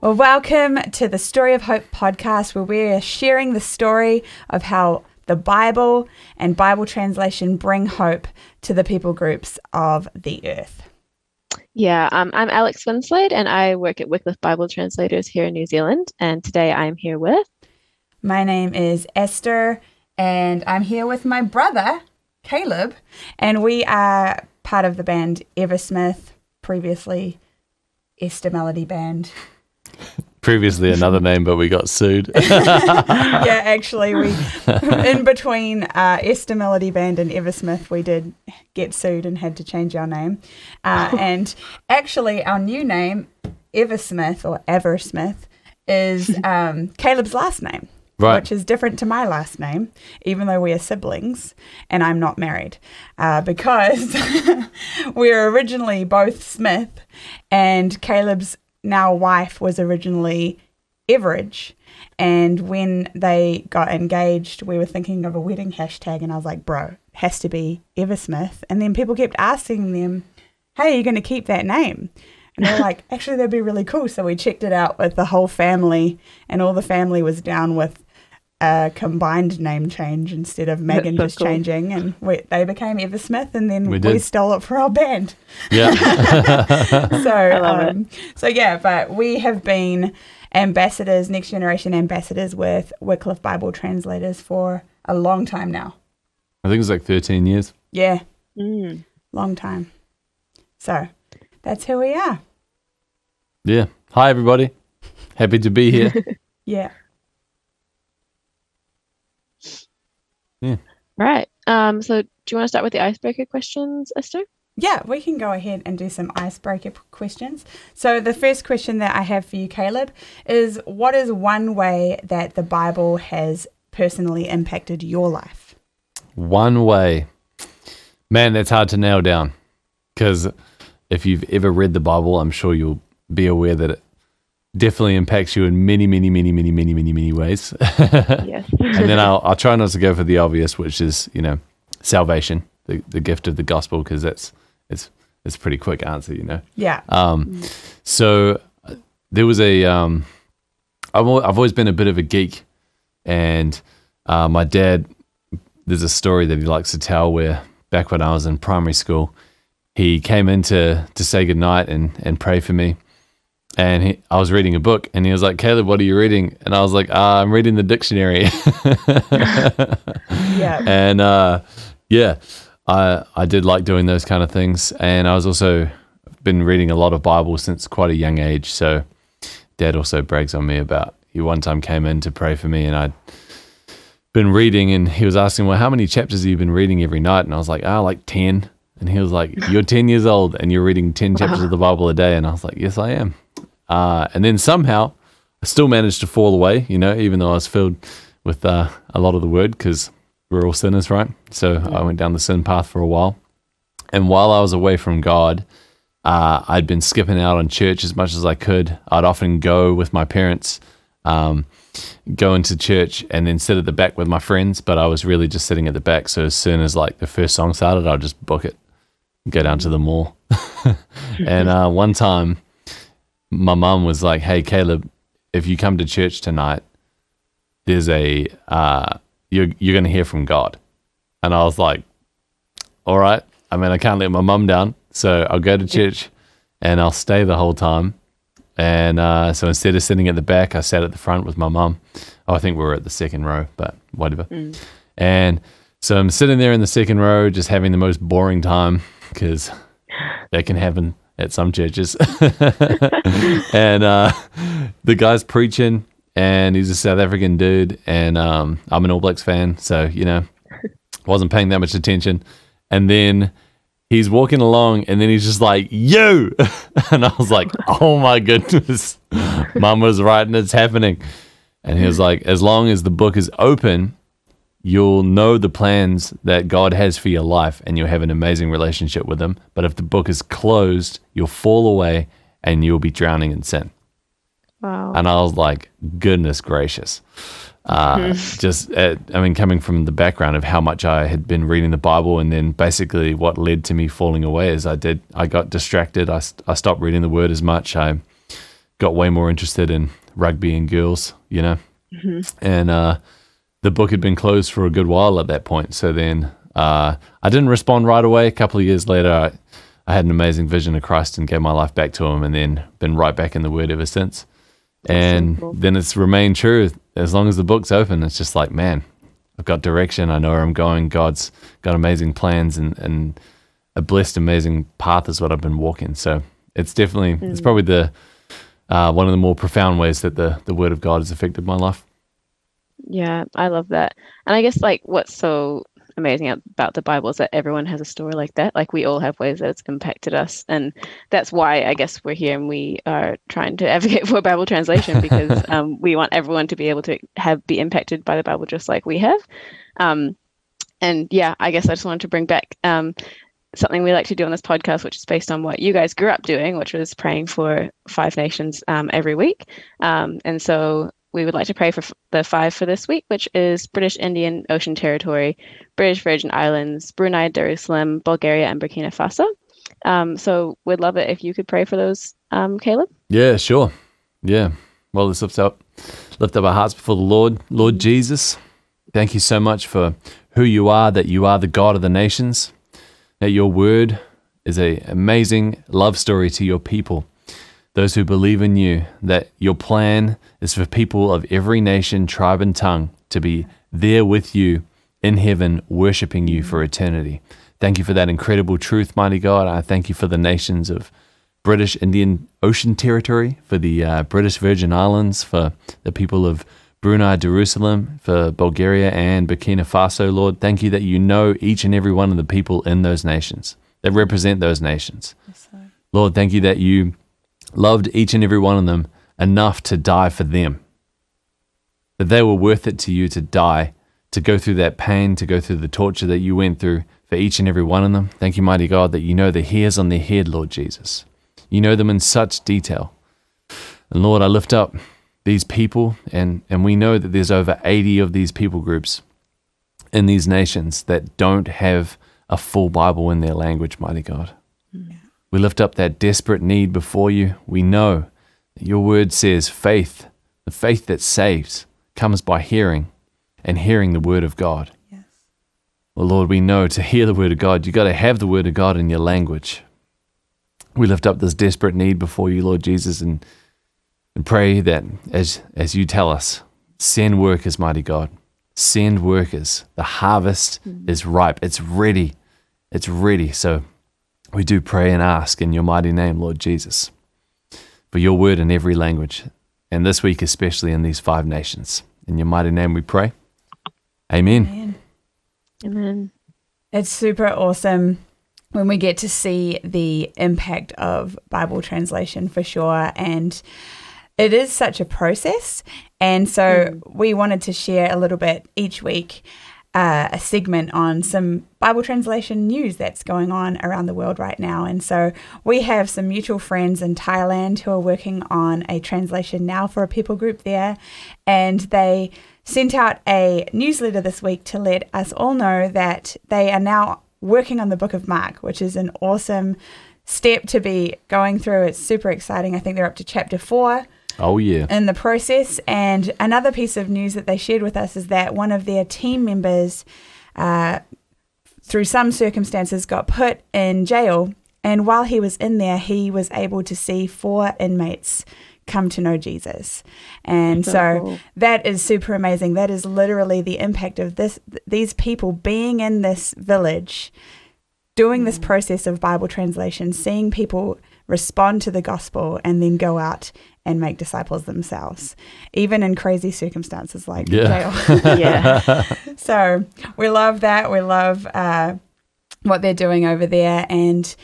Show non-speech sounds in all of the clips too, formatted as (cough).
Well, welcome to the Story of Hope podcast, where we're sharing the story of how the Bible and Bible translation bring hope to the people groups of the earth. Yeah, um, I'm Alex Winslade, and I work at Wycliffe Bible Translators here in New Zealand. And today I'm here with. My name is Esther, and I'm here with my brother, Caleb, and we are part of the band Eversmith, previously Esther Melody Band. (laughs) Previously another name, but we got sued. (laughs) yeah, (laughs) actually, we in between uh, Esther Melody Band and Eversmith, we did get sued and had to change our name. Uh, (laughs) and actually, our new name, Eversmith or Eversmith, is um, Caleb's last name. Right. Which is different to my last name, even though we are siblings and I'm not married, uh, because we were originally both Smith, and Caleb's now wife was originally Everidge. And when they got engaged, we were thinking of a wedding hashtag, and I was like, bro, has to be Eversmith. And then people kept asking them, hey, are you going to keep that name? And they're like, (laughs) actually, that'd be really cool. So we checked it out with the whole family, and all the family was down with a combined name change instead of (laughs) Megan so just cool. changing, and we, they became Eversmith, and then We we, stole it for our band. (laughs) yeah. (laughs) So, love it. um, so yeah, but we have been ambassadors, next generation ambassadors with Wycliffe Bible translators for a long time now. I think it's like 13 years. Yeah, Mm. long time. So that's who we are. Yeah. Hi, everybody. Happy to be here. Yeah. Right. Um, so, do you want to start with the icebreaker questions, Esther? Yeah, we can go ahead and do some icebreaker questions. So, the first question that I have for you, Caleb, is what is one way that the Bible has personally impacted your life? One way. Man, that's hard to nail down. Because if you've ever read the Bible, I'm sure you'll be aware that it definitely impacts you in many, many, many, many, many, many, many ways. yes. (laughs) and then I'll, I'll try not to go for the obvious, which is, you know, salvation, the, the gift of the gospel, because that's it's it's a pretty quick answer, you know. Yeah. Um, so there was a um, I've al- I've always been a bit of a geek, and uh, my dad. There's a story that he likes to tell where back when I was in primary school, he came in to to say goodnight and and pray for me. And he, I was reading a book, and he was like, "Caleb, what are you reading?" And I was like, uh, "I'm reading the dictionary." (laughs) Yeah. and uh, yeah, I I did like doing those kind of things, and I was also been reading a lot of Bible since quite a young age. So, Dad also brags on me about he one time came in to pray for me, and I'd been reading, and he was asking, "Well, how many chapters have you been reading every night?" And I was like, "Ah, like 10. And he was like, "You're ten years old, and you're reading ten chapters of the (laughs) Bible a day." And I was like, "Yes, I am." Uh, and then somehow, I still managed to fall away, you know, even though I was filled with uh, a lot of the word because we're all sinners, right? So I went down the sin path for a while. And while I was away from God, uh, I'd been skipping out on church as much as I could. I'd often go with my parents, um, go into church, and then sit at the back with my friends. But I was really just sitting at the back. So as soon as like the first song started, I'd just book it, go down to the mall. (laughs) and (laughs) uh, one time, my mum was like, "Hey, Caleb, if you come to church tonight, there's a uh, you're you're gonna hear from God." And I was like, "All right." I mean, I can't let my mum down, so I'll go to church, and I'll stay the whole time. And uh, so instead of sitting at the back, I sat at the front with my mum. Oh, I think we were at the second row, but whatever. And so I'm sitting there in the second row, just having the most boring time because that can happen at some churches. (laughs) and uh, the guy's preaching, and he's a South African dude, and um, I'm an All Blacks fan, so you know, wasn't paying that much attention. And then he's walking along, and then he's just like, "You," (laughs) and I was like, "Oh my goodness, Mum was right, and it's happening." And he was like, "As long as the book is open." You'll know the plans that God has for your life and you'll have an amazing relationship with Him. But if the book is closed, you'll fall away and you'll be drowning in sin. Wow. And I was like, goodness gracious. Uh, (laughs) just, uh, I mean, coming from the background of how much I had been reading the Bible, and then basically what led to me falling away is I did, I got distracted. I, I stopped reading the Word as much. I got way more interested in rugby and girls, you know. And uh, the book had been closed for a good while at that point. So then uh, I didn't respond right away. A couple of years later, I, I had an amazing vision of Christ and gave my life back to Him, and then been right back in the Word ever since. And cool. then it's remained true as long as the book's open. It's just like, man, I've got direction. I know where I'm going. God's got amazing plans and, and a blessed, amazing path is what I've been walking. So it's definitely, it's probably the uh, one of the more profound ways that the, the Word of God has affected my life. Yeah, I love that. And I guess like what's so amazing about the Bible is that everyone has a story like that. Like we all have ways that it's impacted us. And that's why I guess we're here and we are trying to (laughs) advocate for Bible translation because (laughs) um, we want everyone to be able to have be impacted by the Bible just like we have. Um, and yeah, I guess I just wanted to bring back um, something we like to do on this podcast, which is based on what you guys grew up doing, which was praying for five nations um, every week. Um, and so we would like to pray for the five for this week, which is British Indian Ocean Territory, British Virgin Islands, Brunei Darussalam, Bulgaria, and Burkina Faso. Um, so we'd love it if you could pray for those, um, Caleb. Yeah, sure. Yeah. Well, let's lift up, lift up our hearts before the Lord. Lord Jesus, thank you so much for who you are, that you are the God of the nations, that your word is a amazing love story to your people, those who believe in you, that your plan is for people of every nation, tribe, and tongue to be there with you in heaven, worshiping you for eternity. Thank you for that incredible truth, mighty God. I thank you for the nations of British Indian Ocean Territory, for the uh, British Virgin Islands, for the people of Brunei Jerusalem, for Bulgaria and Burkina Faso, Lord. Thank you that you know each and every one of the people in those nations that represent those nations. Lord, thank you that you loved each and every one of them enough to die for them. That they were worth it to you to die, to go through that pain, to go through the torture that you went through for each and every one of them. Thank you, mighty God, that you know the hairs on their head, Lord Jesus. You know them in such detail. And Lord, I lift up these people, and, and we know that there's over 80 of these people groups in these nations that don't have a full Bible in their language, mighty God. We lift up that desperate need before you. We know that your word says faith, the faith that saves, comes by hearing, and hearing the word of God. Yes. Well, Lord, we know to hear the word of God, you've got to have the word of God in your language. We lift up this desperate need before you, Lord Jesus, and, and pray that as, as you tell us, send workers, mighty God. Send workers. The harvest mm. is ripe. It's ready. It's ready. So we do pray and ask in your mighty name, Lord Jesus, for your word in every language, and this week especially in these five nations. In your mighty name we pray. Amen. Man. Amen. It's super awesome when we get to see the impact of Bible translation for sure. And it is such a process. And so hmm. we wanted to share a little bit each week. Uh, a segment on some Bible translation news that's going on around the world right now. And so we have some mutual friends in Thailand who are working on a translation now for a people group there. And they sent out a newsletter this week to let us all know that they are now working on the book of Mark, which is an awesome step to be going through. It's super exciting. I think they're up to chapter four Oh, yeah. in the process. And another piece of news that they shared with us is that one of their team members, uh, through some circumstances, got put in jail. And while he was in there, he was able to see four inmates come to know Jesus. And So so cool. that is super amazing. That is literally the impact of this these people being in this village doing this process of Bible translation, seeing people respond to the gospel and then go out and make disciples themselves, even in crazy circumstances like Yeah. jail. (laughs) Yeah. (laughs) so we love that. We love uh, what they're doing over there, and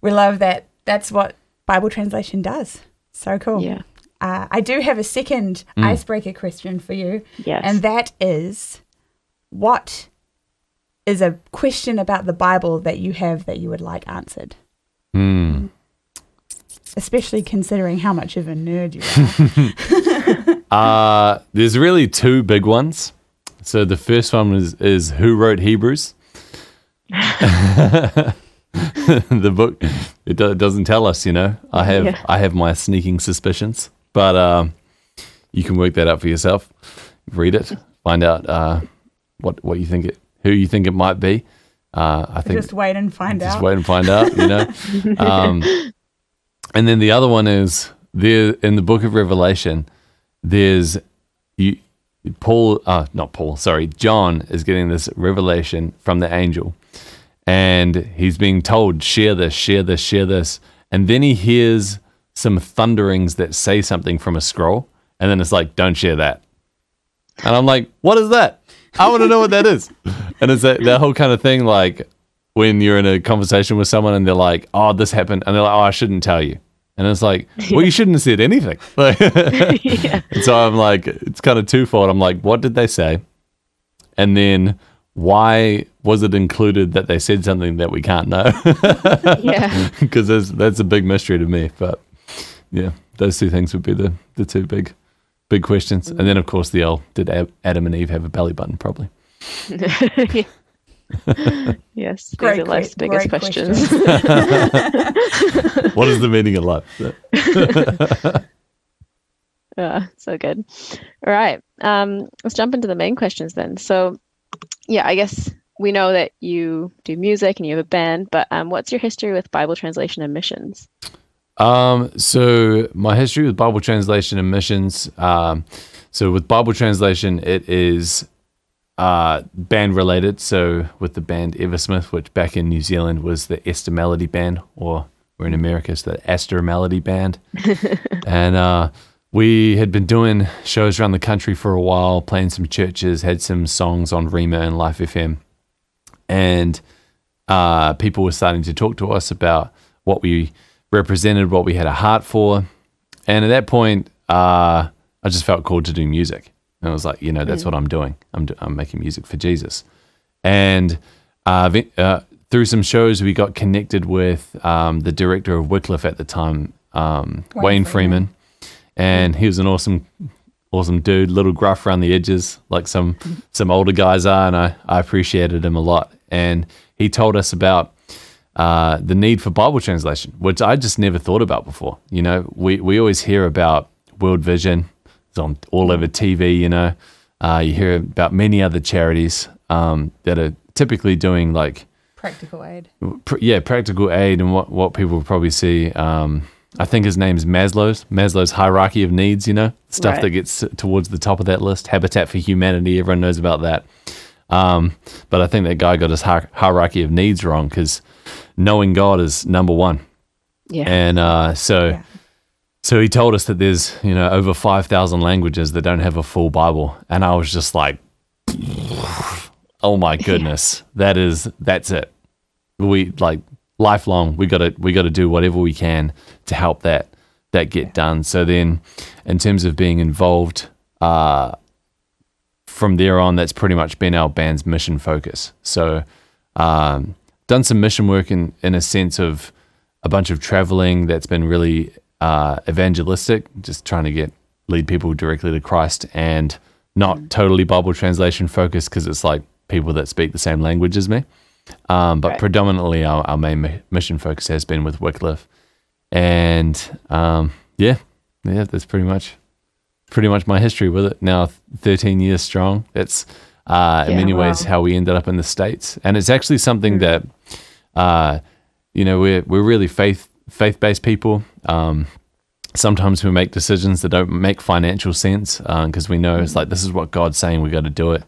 we love that that's what Bible translation does. So cool. Yeah. Uh, I do have a second Mm. icebreaker question for you, Yes. and that is what is a question about the Bible that you have that you would like answered? Hmm. Especially considering how much of a nerd you are. (laughs) Uh, there's really two big ones. So the first one is, is who wrote Hebrews? (laughs) the book it, do, it doesn't tell us, you know. I have Yeah. I have my sneaking suspicions. but um, you can work that out for yourself. Read it, find out uh, what what you think it, who you think it might be. Uh, I think Just wait and find just out. Just wait and find out. You know. (laughs) um, and then the other one is there in the Book of Revelation. There's you, Paul. Uh, not Paul. Sorry, John is getting this revelation from the angel, and he's being told share this, share this, share this, and then he hears some thunderings that say something from a scroll, and then it's like, don't share that. And I'm like, what is that? I want to know what that is. (laughs) And it's that, that whole kind of thing, like when you're in a conversation with someone and they're like, oh, this happened. And they're like, oh, I shouldn't tell you. And it's like, (laughs) well, you shouldn't have said anything. (laughs) Like, yeah. (laughs) so I'm like, it's kind of twofold. I'm like, what did they say? And then why was it included that they said something that we can't know? Yeah. Because that's, that's a big mystery to me. But yeah, those two things would be the, the two big big questions. And then, of course, the old did Adam and Eve have a belly button? Probably. Yes. These Great are life's que- biggest great questions. (laughs) (laughs) what is the meaning of life? Yeah, (laughs) so good. All right. Um, let's jump into the main questions then. So, yeah, I guess we know that you do music and you have a band, but um, what's your history with Bible translation and missions? Um, so my history with Bible translation and missions. Um, so with Bible translation, it is uh, band related. So with the band Eversmith, which back in New Zealand was the Esther Melody Band, or we're in America, it's the Astor Melody Band, (laughs) and uh, we had been doing shows around the country for a while, playing some churches, had some songs on Rhema and Life FM, and uh, people were starting to talk to us about what we represented, what we had a heart for. And at that point, uh, I just felt called to do music. And I was like, you know, that's what I'm doing. I'm, do- I'm making music for Jesus. And uh, uh, through some shows, we got connected with um, the director of Wycliffe at the time, um, Wayne, Wayne Freeman. And he was an awesome, awesome dude, little gruff around the edges, like some (laughs) some older guys are. And I, I appreciated him a lot. And he told us about uh, the need for Bible translation, which I just never thought about before. You know, we, we always hear about World Vision, it's on all over TV, you know. Uh, you hear about many other charities um, that are typically doing like, Practical aid. pr- yeah, practical aid and what, what people probably see. Um, I think his name's Maslow's, Maslow's hierarchy of needs, you know, stuff Right. that gets towards the top of that list. Habitat for Humanity, everyone knows about that. Um, but I think that guy got his hier- hierarchy of needs wrong because knowing God is number one. Yeah. And uh, so, Yeah. So he told us that there's you know over five thousand languages that don't have a full Bible, and I was just like, oh my (laughs) goodness, that is that's it. We like lifelong. We got to we got to do whatever we can to help that that get done. So then, in terms of being involved, uh, from there on, that's pretty much been our band's mission focus. So, um, done some mission work in in a sense of a bunch of traveling that's been really uh, evangelistic, just trying to get lead people directly to Christ, and not totally Bible translation focused because it's like people that speak the same language as me. Um, but Right. predominantly, our, our main mission focus has been with Wycliffe, and um, yeah, yeah, that's pretty much pretty much my history with it. Now, 13 years strong. That's uh, in Yeah, many ways how we ended up in the states, and it's actually something that uh, you know we're we're really faith faith based people. Um, sometimes we make decisions that don't make financial sense because we know it's like this is what God's saying. We got to do it.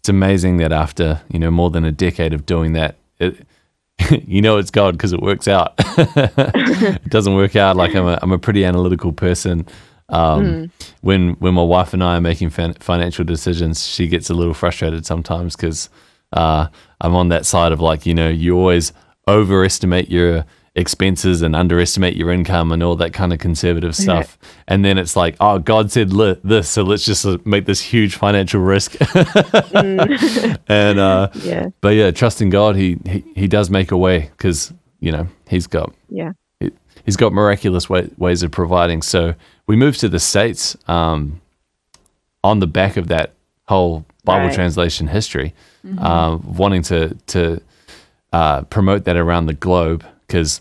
It's amazing that after you know more than a decade of doing that, it, (laughs) you know it's God because it works out. (laughs) it doesn't work out like I'm a I'm a pretty analytical person. Um, When when my wife and I are making fin- financial decisions, she gets a little frustrated sometimes because uh, I'm on that side of like you know you always overestimate your expenses and underestimate your income and all that kind of conservative stuff. And then it's like, oh, God said li- this, so let's just uh, make this huge financial risk. (laughs) and uh, (laughs) yeah. but yeah, trusting God, he he, he does make a way because you know he's got Yeah. he- he's got miraculous way, ways of providing. So we moved to the states um, on the back of that whole Bible Right. translation history, um, wanting to to uh, promote that around the globe because,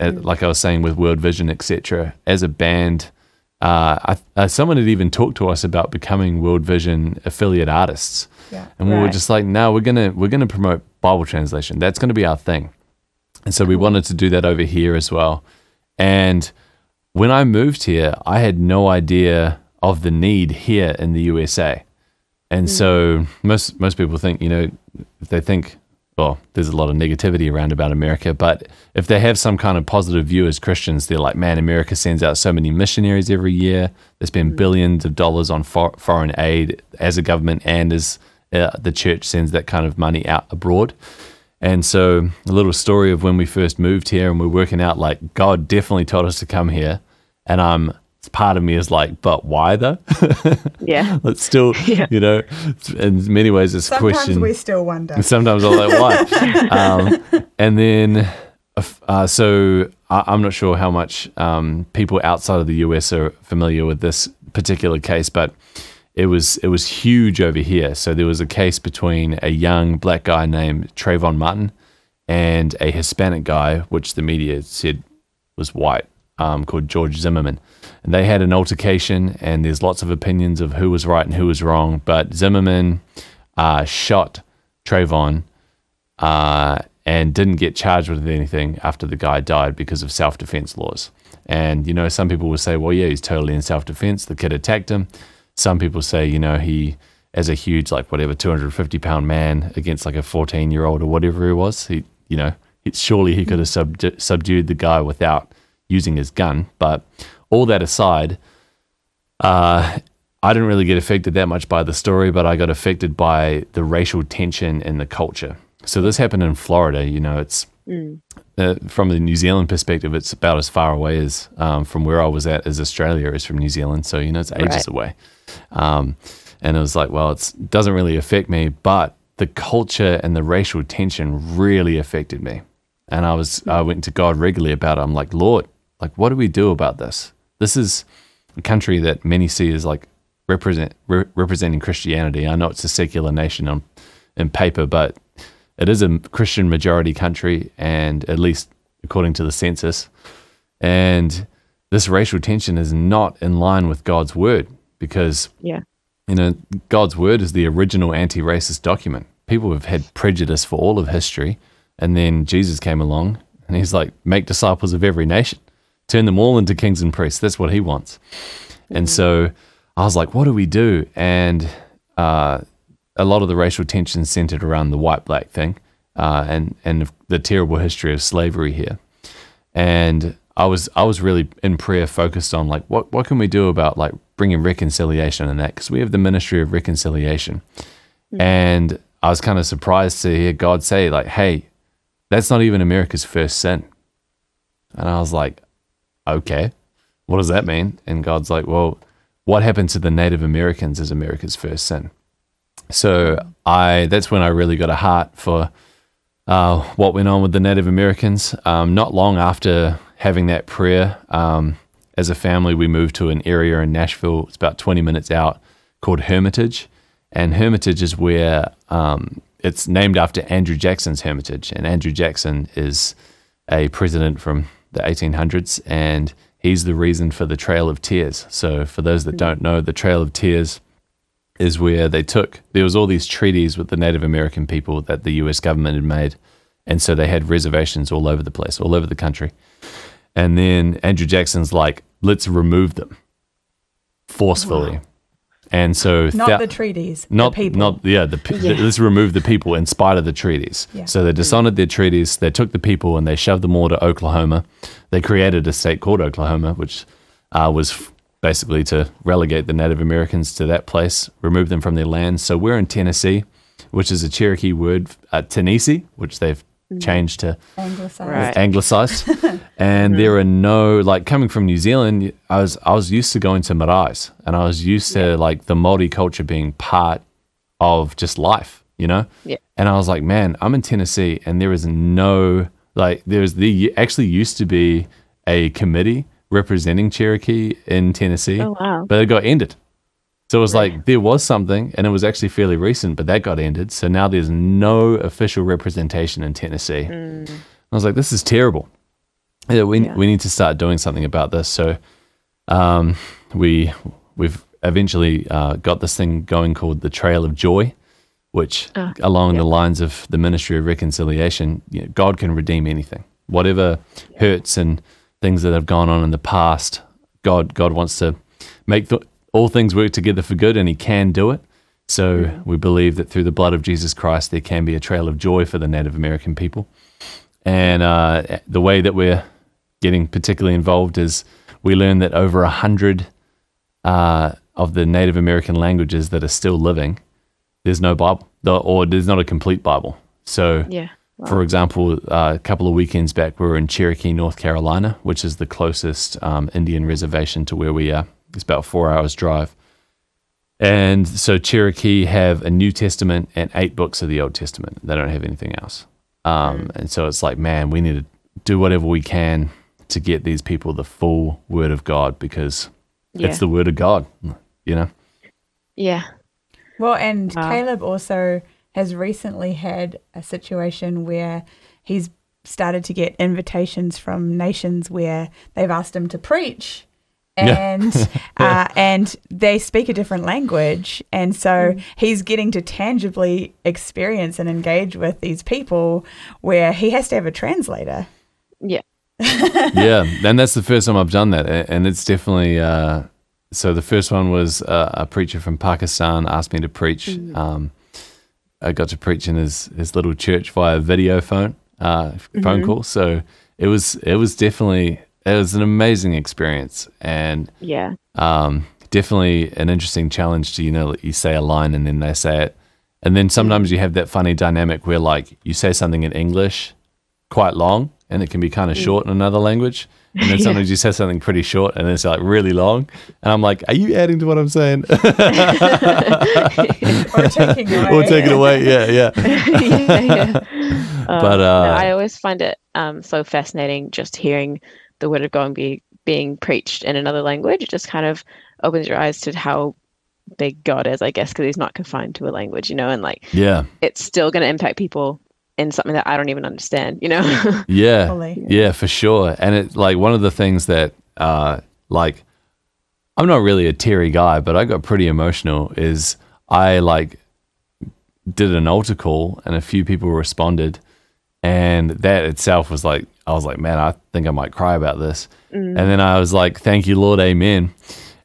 like I was saying with World Vision, etc. As a band, uh, I, uh, someone had even talked to us about becoming World Vision affiliate artists, Yeah. and we were just like, no, we're gonna we're gonna promote Bible translation. That's gonna be our thing. And so we wanted to do that over here as well. And when I moved here, I had no idea of the need here in the USA. And so most most people think, you know, if they think, well, there's a lot of negativity around about America, but if they have some kind of positive view as Christians, they're like, man, America sends out so many missionaries every year. They spend billions of dollars on for- foreign aid as a government and as uh, the church sends that kind of money out abroad. And so, a little story of when we first moved here and we're working out like God definitely told us to come here, and I'm part of me is like, but why though? (laughs) Yeah. (laughs) It's still, (laughs) Yeah. you know, in many ways, it's a Sometimes question. we still wonder. And sometimes I'm like, why? um, and then, uh, so I, I'm not sure how much um, people outside of the US are familiar with this particular case, but it was it was huge over here. So there was a case between a young black guy named Trayvon Martin and a Hispanic guy, which the media said was white, um, called George Zimmerman. And they had an altercation, and there's lots of opinions of who was right and who was wrong. But Zimmerman uh, shot Trayvon uh, and didn't get charged with anything after the guy died because of self defense laws. And, you know, some people will say, well, yeah, he's totally in self defense. The kid attacked him. Some people say, you know, he, as a huge, like, whatever, 250 pound man against like a 14 year old or whatever he was, he, you know, he, surely he could have subdu- subdued the guy without using his gun. But all that aside, uh, I didn't really get affected that much by the story, but I got affected by the racial tension and the culture. So this happened in Florida. You know, it's uh, from the New Zealand perspective, it's about as far away as um, from where I was at as Australia is from New Zealand. So you know, it's ages Right. away. Um, and it was like, well, it doesn't really affect me, but the culture and the racial tension really affected me. And I was, I went to God regularly about it. I'm like, Lord, like, what do we do about this? This is a country that many see as like represent re- representing Christianity. I know it's a secular nation on in paper, but it is a Christian majority country, and at least according to the census. And this racial tension is not in line with God's word because Yeah. you know, God's word is the original anti racist document. People have had prejudice for all of history. And then Jesus came along and he's like, make disciples of every nation, turn them all into kings and priests. That's what he wants. And so I was like, what do we do? And uh, a lot of the racial tension centered around the white black thing uh, and, and the terrible history of slavery here and I was I was really in prayer focused on like what what can we do about like bringing reconciliation in that because we have the ministry of reconciliation, and I was kind of surprised to hear God say like, "Hey, that's not even America's first sin," and I was like, "Okay, what does that mean?" And God's like, "Well, what happened to the Native Americans is America's first sin." So I that's when I really got a heart for uh, what went on with the Native Americans. Um, not long after having that prayer, um, as a family, we moved to an area in Nashville. It's about 20 minutes out called Hermitage. And Hermitage is where um, it's named after Andrew Jackson's Hermitage. And Andrew Jackson is a president from the 1800s, and he's the reason for the Trail of Tears. So, for those that hmm. don't know, the Trail of Tears is where they took there was all these treaties with the Native American people that the US government had made. And so they had reservations all over the place, all over the country. And then Andrew Jackson's like, let's remove them forcefully. And so Not thou- the treaties, not the people. not yeah the, pe- let's remove the people in spite of the treaties Yeah. so they dishonored their treaties they took the people and they shoved them all to oklahoma they created a state called oklahoma which uh, was f- basically to relegate the native americans to that place remove them from their land so we're in tennessee which is a cherokee word uh, tennessee which they've Mm-hmm. changed to Anglicized. Right. anglicized (laughs) and mm-hmm. there are no like coming from new zealand i was i was used to going to maraes and i was used to like the Māori culture being part of just life you know Yeah. and i was like man i'm in tennessee and there is no like there's the actually used to be a committee representing cherokee in tennessee Oh, wow. but it got ended so it was like there was something, and it was actually fairly recent, but that got ended. So now there's no official representation in Tennessee. I was like, this is terrible. Yeah, we Yeah. we need to start doing something about this. So, um, we we've eventually uh, got this thing going called the Trail of Joy, which Ah, along yeah. the lines of the ministry of reconciliation, you know, God can redeem anything, whatever hurts and things that have gone on in the past. God God wants to make th- all things work together for good, and He can do it. So we believe that through the blood of Jesus Christ, there can be a trail of joy for the Native American people. And uh, the way that we're getting particularly involved is we learn that over a hundred uh, of the Native American languages that are still living, there's no Bible, or there's not a complete Bible. So, Yeah. for example, uh, a couple of weekends back, we were in Cherokee, North Carolina, which is the closest um, Indian reservation to where we are. It's about four hours drive. And so Cherokee have a New Testament and eight books of the Old Testament. They don't have anything else. Um, And so it's like, man, we need to do whatever we can to get these people the full Word of God because Yeah. it's the Word of God, you know? yeah. Well, and Wow. Caleb also has recently had a situation where he's started to get invitations from nations where they've asked him to preach. Yeah. And (laughs) uh, and they speak a different language, and so he's getting to tangibly experience and engage with these people where he has to have a translator. Yeah. (laughs) yeah, and that's the first time I've done that, and it's definitely. Uh, so the first one was uh, a preacher from Pakistan asked me to preach. Um, I got to preach in his his little church via video phone uh, phone call. So it was it was definitely it was an amazing experience, and Yeah. um, definitely an interesting challenge to you know you say a line and then they say it and then sometimes you have that funny dynamic where like you say something in english quite long and it can be kind of short in another language (laughs) and then Yeah. sometimes you say something pretty short and it's like really long and i'm like are you adding to what i'm saying (laughs) Or taking (laughs) away. or take it away yeah yeah yeah, yeah. Um, But, no, uh, I always find it um, so fascinating just hearing the word of God be, being preached in another language. It just kind of opens your eyes to how big God is, I guess, because he's not confined to a language, you know, and like yeah it's still going to impact people in something that I don't even understand, you know? (laughs) Yeah. Fully. Yeah, for sure. And it's like one of the things that uh like I'm not really a teary guy, but I got pretty emotional is I like did an altar call and a few people responded and that itself was like I was like, man, I think I might cry about this. And then I was like, thank you, Lord, amen.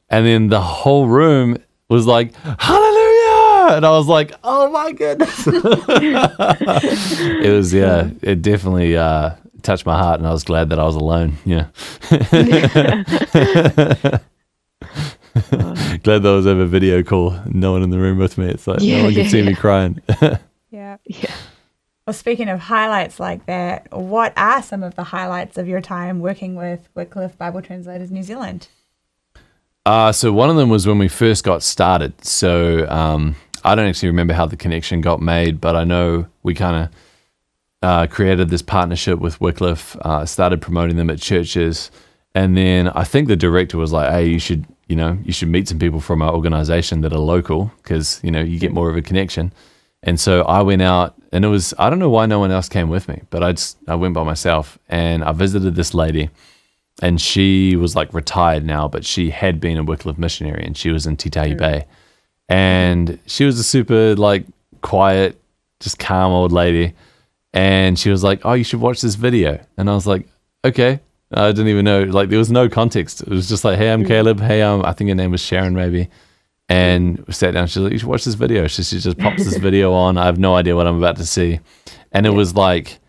And then the whole room was like, hallelujah. And I was like, oh my goodness. (laughs) it was, yeah, it definitely uh, touched my heart. And I was glad that I was alone. Yeah. (laughs) (laughs) glad that I was over video call. No one in the room with me. It's like, Yeah, no one can yeah, see me crying. Yeah. yeah. Well, speaking of highlights like that, what are some of the highlights of your time working with Wycliffe Bible Translators New Zealand? Uh, so one of them was when we first got started. So um, I don't actually remember how the connection got made, but I know we kind of uh, created this partnership with Wycliffe, uh, started promoting them at churches, and then I think the director was like, "Hey, you should, you know, you should meet some people from our organization that are local because you know you get more of a connection." And so I went out, and it was I don't know why no one else came with me, but I just I went by myself, and I visited this lady and she was like retired now, but she had been a Wycliffe missionary and she was in Titahi Bay. And she was a super like quiet, just calm old lady. And she was like, Oh, you should watch this video. And I was like, Okay. I didn't even know, like, there was no context. It was just like, Hey, I'm Caleb. Hey, um, I think her name was Sharon, maybe. And we sat down. She's like, You should watch this video. She, she just pops this video (laughs) on. I have no idea what I'm about to see. And it was like,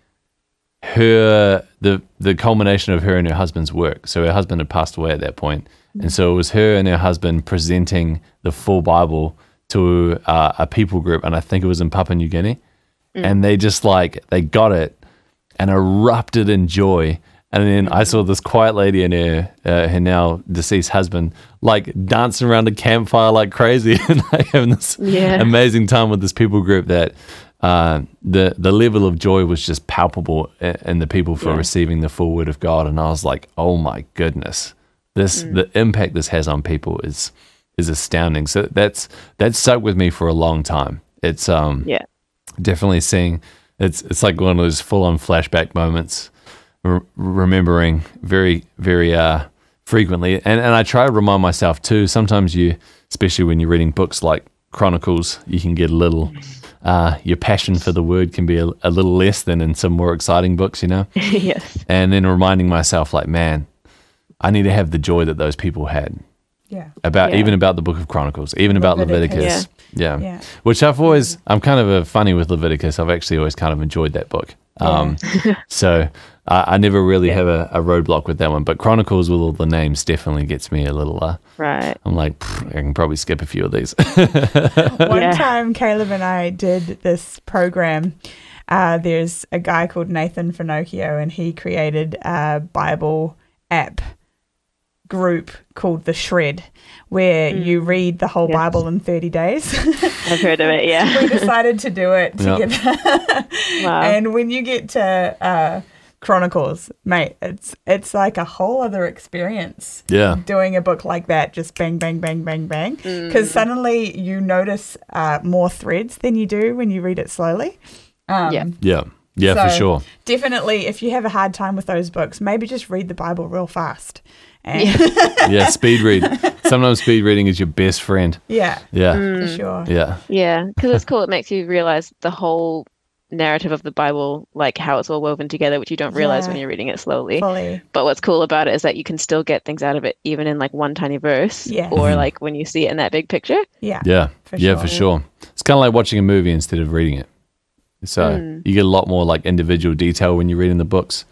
her the the culmination of her and her husband's work. So her husband had passed away at that point, and so it was her and her husband presenting the full Bible to uh, a people group, and I think it was in Papua New Guinea, and they just like they got it and erupted in joy. And then I saw this quiet lady and her uh, her now deceased husband like dancing around a campfire like crazy (laughs) and like having this Yeah. amazing time with this people group that uh, the the level of joy was just palpable in, the people for Yeah. receiving the full word of God, and I was like, oh my goodness, this the impact this has on people is is astounding. So that's that's stuck with me for a long time. It's um Yeah. definitely seeing it's it's like one of those full on flashback moments, re- remembering very very uh frequently, and and I try to remind myself too. Sometimes you, especially when you're reading books like Chronicles, you can get a little. Uh, your passion for the word can be a, a little less than in some more exciting books, you know. (laughs) yes. And then reminding myself, like, man, I need to have the joy that those people had Yeah. about Yeah. even about the book of Chronicles, even about Leviticus. Leviticus. Yeah. Yeah. Which I've always I'm kind of a funny with Leviticus. I've actually always kind of enjoyed that book. Um (laughs) so I, I never really have a, a roadblock with that one. But Chronicles with all the names definitely gets me a little uh Right. I'm like, I can probably skip a few of these. (laughs) One Yeah. time, Caleb and I did this program. Uh, there's a guy called Nathan Finochio, and he created a Bible app group called The Shred, where you read the whole Yes. Bible in 30 days. (laughs) I've heard of it. Yeah. (laughs) we decided to do it Yeah. together. Wow. And when you get to uh, Chronicles, mate, it's it's like a whole other experience yeah. doing a book like that, just bang, bang, bang, bang, bang. Because suddenly you notice uh, more threads than you do when you read it slowly. Um, Yeah. Yeah. Yeah, for sure. Definitely, if you have a hard time with those books, maybe just read the Bible real fast. And Yeah, (laughs) speed read. Sometimes speed reading is your best friend. yeah, Yeah. for sure. Yeah. Yeah, because it's cool. It makes you realize the whole narrative of the Bible, like how it's all woven together, which you don't realize when you're reading it slowly. Fully. But what's cool about it is that you can still get things out of it, even in like one tiny verse, Yeah. or like when you see it in that big picture. Yeah. Yeah, For yeah, sure. for sure. It's kind of like watching a movie instead of reading it. So Mm. you get a lot more like individual detail when you're reading the books,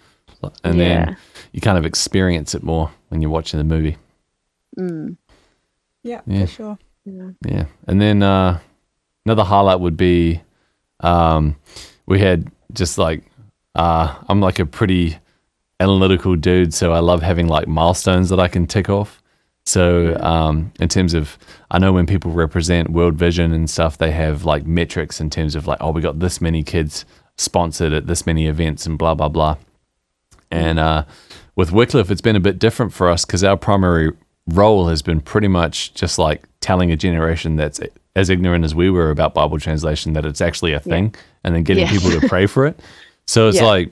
and Yeah. then you kind of experience it more when you're watching the movie. Mm. Yeah, Yeah. for sure. Yeah. Yeah, and then uh, another highlight would be um, we had just like uh, I'm like a pretty analytical dude, so I love having like milestones that I can tick off. So um, in terms of, I know when people represent World Vision and stuff, they have like metrics in terms of like, oh, we got this many kids sponsored at this many events and blah blah blah. And uh, with Wycliffe, it's been a bit different for us because our primary role has been pretty much just like telling a generation that's as ignorant as we were about Bible translation that it's actually a thing, and then getting Yeah. people to pray for it. (laughs) So it's Yeah. like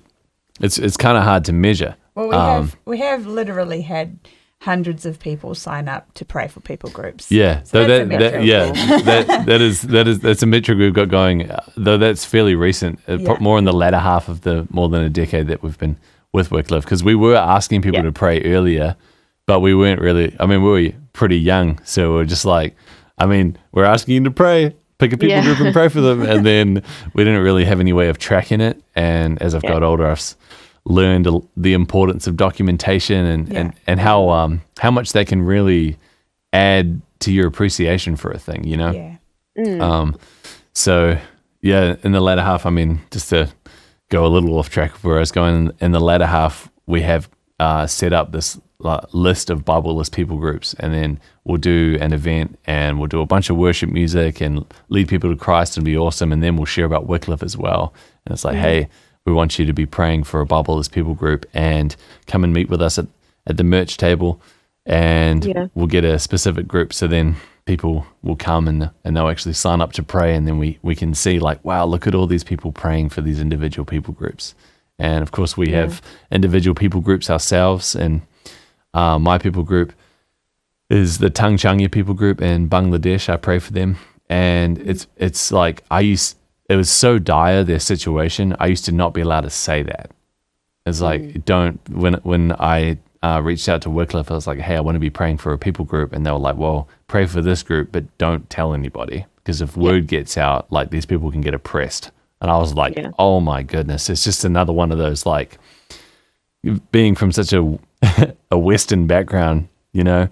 it's it's kind of hard to measure. Well, we Um, have we have literally had hundreds of people sign up to pray for people groups. Yeah, So though that's a that, that metric. yeah, (laughs) that that is that is that's a metric we've got going. uh, Though that's fairly recent, uh, Yeah. more in the latter half of the more than a decade that we've been with Wycliffe, because we were asking people Yeah. to pray earlier, but we weren't really. I mean, we were pretty young, so we're just like, I mean, we're asking you to pray, pick a people Yeah. group and pray for them, and then (laughs) we didn't really have any way of tracking it. And as I've Yeah. got older, I've learned the importance of documentation and and Yeah. and how um how much they can really add to your appreciation for a thing, you know? Yeah. Mm. Um, so yeah, in the latter half, I mean, just to go a little off track of where I was going, in the latter half, we have uh, set up this uh, list of Bible list people groups, and then we'll do an event and we'll do a bunch of worship music and lead people to Christ and be awesome, and then we'll share about Wycliffe as well. And it's like, hey, we want you to be praying for a Bible list people group and come and meet with us at, at the merch table. And Yeah. we'll get a specific group. So then people will come and and they'll actually sign up to pray. And then we we can see like wow look at all these people praying for these individual people groups. And of course we have individual people groups ourselves. And uh, my people group is the Tanchangya people group in Bangladesh. I pray for them. And it's it's like I used it was so dire their situation. I used to not be allowed to say that. It's like don't when when I uh, reached out to Wycliffe, I was like, hey, I want to be praying for a people group, and they were like, well, pray for this group, but don't tell anybody. Because if word gets out, like these people can get oppressed. And I was like, Yeah. oh my goodness, it's just another one of those like being from such a (laughs) a Western background, you know,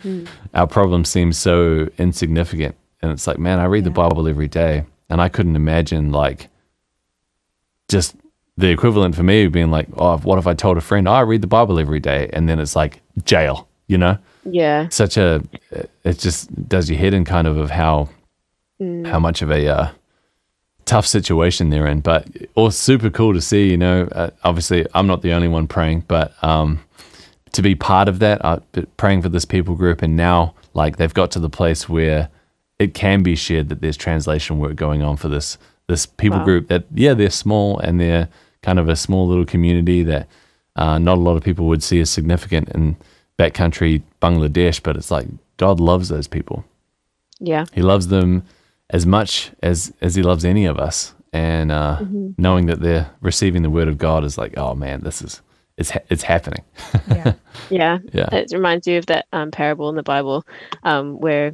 our problem seems so insignificant, and it's like, man, I read the Bible every day, and I couldn't imagine like just the equivalent for me being like, oh, what if I told a friend, oh, I read the Bible every day, and then it's like jail, you know? yeah. Such a, it just does your head in kind of of how Mm. how much of a uh, tough situation they're in. But all super cool to see, you know. Uh, obviously, I'm not the only one praying, but um, to be part of that, uh, praying for this people group, and now like they've got to the place where it can be shared that there's translation work going on for this this people Wow. group. That yeah, they're small and they're kind of a small little community that uh, not a lot of people would see as significant, and backcountry Bangladesh, but it's like God loves those people. Yeah. He loves them as much as as he loves any of us, and uh, knowing that they're receiving the word of God is like, oh man, this is it's ha- it's happening. Yeah. (laughs) Yeah. Yeah. It reminds you of that um, parable in the Bible um, where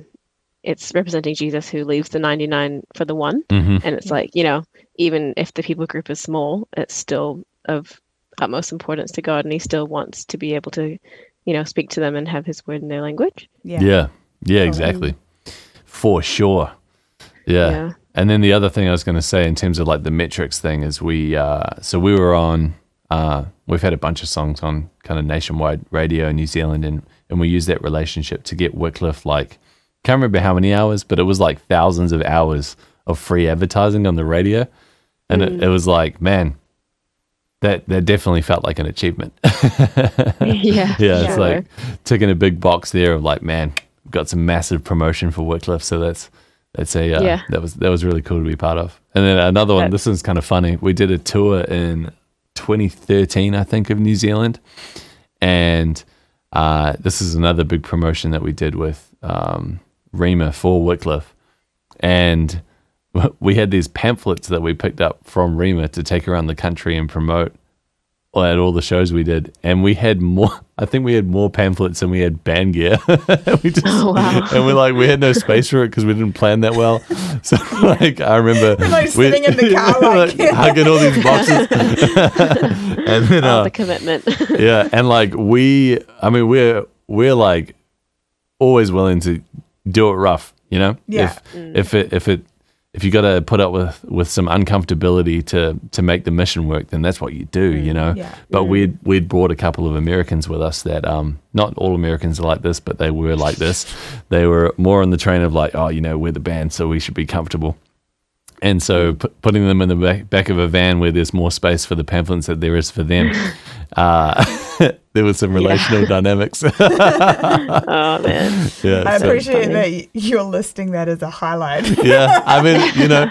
it's representing Jesus who leaves the 99 for the one. hmm And it's like, you know, even if the people group is small, it's still of utmost importance to God and he still wants to be able to, you know, speak to them and have his word in their language. Yeah. Yeah. Yeah, exactly. For sure. Yeah. Yeah. And then the other thing I was going to say in terms of like the metrics thing is we, uh, so we were on, uh, we've had a bunch of songs on kind of nationwide radio in New Zealand and, and we use that relationship to get Wycliffe like, can't remember how many hours, but it was like thousands of hours of free advertising on the radio. And it, it was like, man, that, that definitely felt like an achievement. (laughs) yeah. Yeah, it's sure. like ticking a big box there of like, man, got some massive promotion for Wycliffe, so that's that's a uh, Yeah. that was that was really cool to be part of. And then another one, this one's kind of funny. We did a tour in 2013, I think, of New Zealand, and uh, this is another big promotion that we did with um, Rhema for Wycliffe, and (laughs) we had these pamphlets that we picked up from Rhema to take around the country and promote at all the shows we did, and we had more. (laughs) I think we had more pamphlets than we had band gear. (laughs) we just, Oh, wow. and we're like we had no space for it because we didn't plan that well. (laughs) So like I remember like, sitting in the car, like- hugging all these boxes, and then Oh, uh, the commitment. yeah, and like we, I mean we're we're like always willing to do it rough, you know. Yeah. If if it if it if you got to put up with with some uncomfortability to to make the mission work, then that's what you do, you know. Yeah. But we'd we'd brought a couple of Americans with us that um not all Americans are like this, but they were like this. (laughs) They were more on the train of like, oh, you know, we're the band, so we should be comfortable. And so pu- putting them in the back, back of a van where there's more space for the pamphlets that there is for them, (laughs) uh, (laughs) (laughs) there was some relational dynamics. (laughs) oh, man. yeah, I so- appreciate that you're listing that as a highlight. (laughs) yeah, I mean, you know,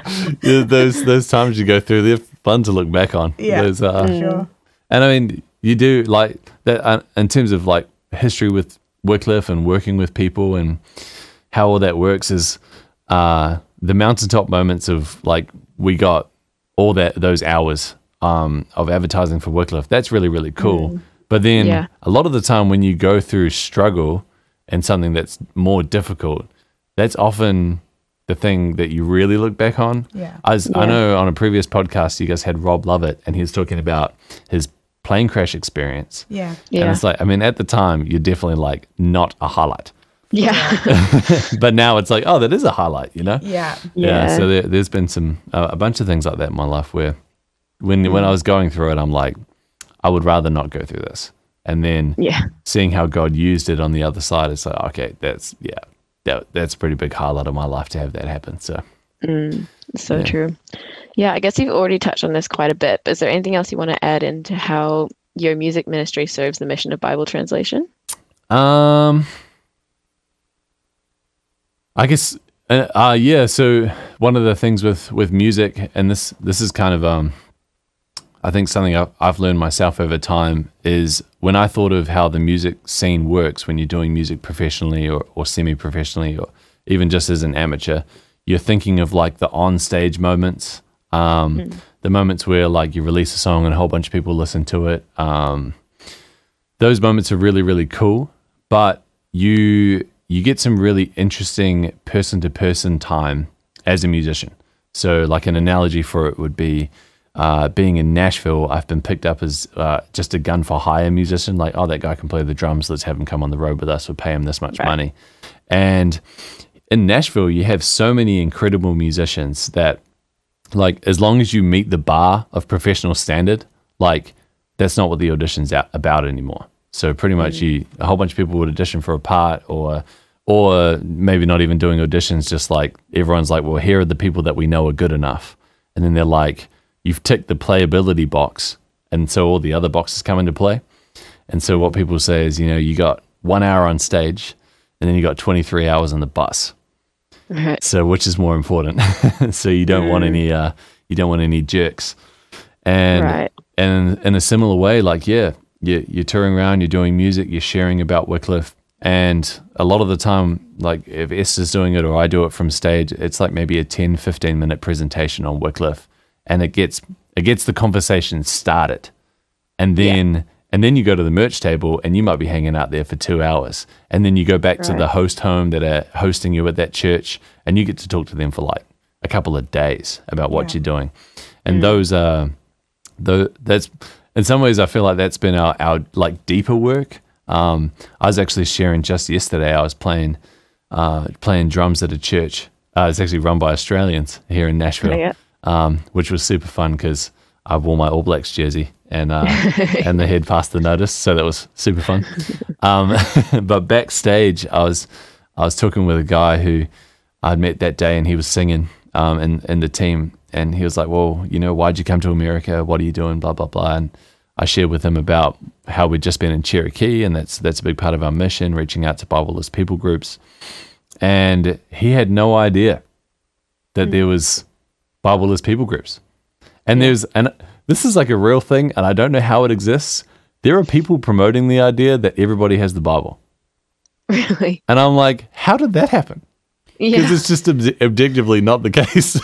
those those times you go through, they're fun to look back on. Yeah. Those, uh, Sure. And I mean, you do like that uh, in terms of like history with Wycliffe and working with people and how all that works is uh, the mountaintop moments of like we got all that those hours um, of advertising for Wycliffe. That's really really cool. But then Yeah. a lot of the time when you go through struggle and something that's more difficult, that's often the thing that you really look back on. Yeah. I, was, I know on a previous podcast you guys had Rob Lovett and he was talking about his plane crash experience. Yeah. yeah. And it's like, I mean, at the time, you're definitely like not a highlight. Yeah. (laughs) (laughs) But now it's like, oh, that is a highlight, you know? Yeah. Yeah. so there, there's been some, uh, a bunch of things like that in my life where when, when I was going through it, I'm like, I would rather not go through this. And then Yeah. seeing how God used it on the other side, it's like, okay, that's, yeah, that, that's a pretty big highlight of my life to have that happen. So, So Yeah. true. Yeah, I guess you've already touched on this quite a bit, but is there anything else you want to add into how your music ministry serves the mission of Bible translation? Um, I guess, uh, uh, yeah. So one of the things with with music, and this this is kind of um, I think something I've, learned myself over time is when I thought of how the music scene works when you're doing music professionally or, or semi professionally or even just as an amateur, you're thinking of like the on stage moments, um, the moments where like you release a song and a whole bunch of people listen to it. Um, those moments are really really cool but you you get some really interesting person to person time as a musician so like an analogy for it would be uh, being in Nashville, I've been picked up as uh, just a gun for hire musician. Like, oh, that guy can play the drums. Let's have him come on the road with us. We'll pay him this much Right. money. And in Nashville, you have so many incredible musicians that like as long as you meet the bar of professional standard, like that's not what the audition's out about anymore. So pretty much you a whole bunch of people would audition for a part or or maybe not even doing auditions, just like everyone's like, well, here are the people that we know are good enough. And then they're like, you've ticked the playability box. And so all the other boxes come into play. And so what people say is, you know, you got one hour on stage and then you got 23 hours on the bus. Right. So which is more important? (laughs) so you don't want any uh, you don't want any jerks. And Right. and in a similar way, like yeah, you, you're touring around, you're doing music, you're sharing about Wycliffe. And a lot of the time, like if Esther's doing it or I do it from stage, it's like maybe a 10, 15 minute presentation on Wycliffe. And it gets it gets the conversation started. And then and then you go to the merch table and you might be hanging out there for two hours. And then you go back to the host home that are hosting you at that church and you get to talk to them for like a couple of days about what Yeah. you're doing. And those are though that's in some ways I feel like that's been our, our like deeper work. Um, I was actually sharing just yesterday. I was playing uh, playing drums at a church. Uh, it's actually run by Australians here in Nashville, Yeah. Um, which was super fun because I wore my All Blacks jersey and uh, (laughs) and the head passed the notice, so that was super fun. Um, (laughs) but backstage, I was I was talking with a guy who I'd met that day, and he was singing um, in in the team, and he was like, "Well, you know, why'd you come to America? What are you doing? Blah blah blah." And I shared with him about how we'd just been in Cherokee, and that's that's a big part of our mission, reaching out to Bibleless people groups. And he had no idea that there was Bibleless people groups. And there's and this is like a real thing, and I don't know how it exists. There are people promoting the idea that everybody has the Bible, Really? and I'm like, how did that happen? Because Yeah. it's just ob- objectively not the (laughs) case.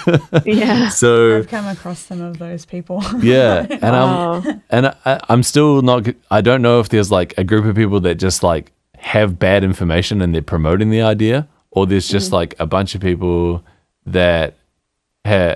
Yeah. so I've come across some of those people. yeah, and I'm (laughs) Oh. and I, I'm still not. g- I don't know if there's like a group of people that just like have bad information and they're promoting the idea, or there's just mm. like a bunch of people that ha-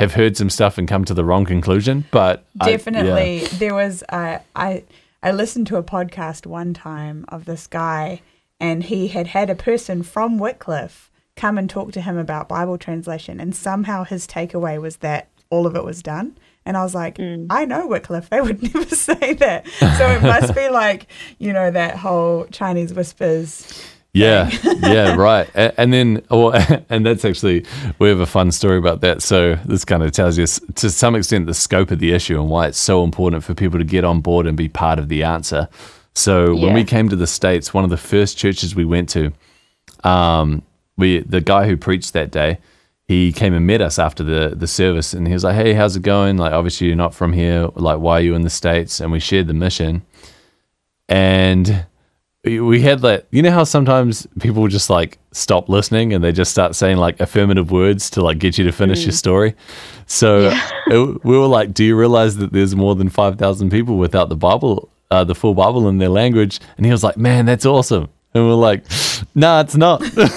have heard some stuff and come to the wrong conclusion. But I- yeah. Definitely, there was. Uh, I I listened to a podcast one time of this guy, and he had had a person from Wycliffe come and talk to him about Bible translation, and somehow his takeaway was that all of it was done. And I was like, I know Wycliffe. They would (laughs) never say that. So it must be (laughs) like, you know, that whole Chinese whispers. Yeah, yeah, right. (laughs) And, and then, well, (laughs) and that's actually we have a fun story about that. So this kind of tells you to some extent the scope of the issue and why it's so important for people to get on board and be part of the answer. So when we came to the states, one of the first churches we went to, um, we the guy who preached that day, he came and met us after the the service, and he was like, "Hey, how's it going? Like, obviously you're not from here. Like, why are you in the states?" And we shared the mission, and we- had that. You know how sometimes people just like stop listening and they just start saying like affirmative words to like get you to finish your story. So it- we were like, "Do you realize that there's more than five thousand people without the Bible, uh, the full Bible in their language?" And he was like, "Man, that's awesome." And we're like, "Nah, it's not." (laughs) yeah,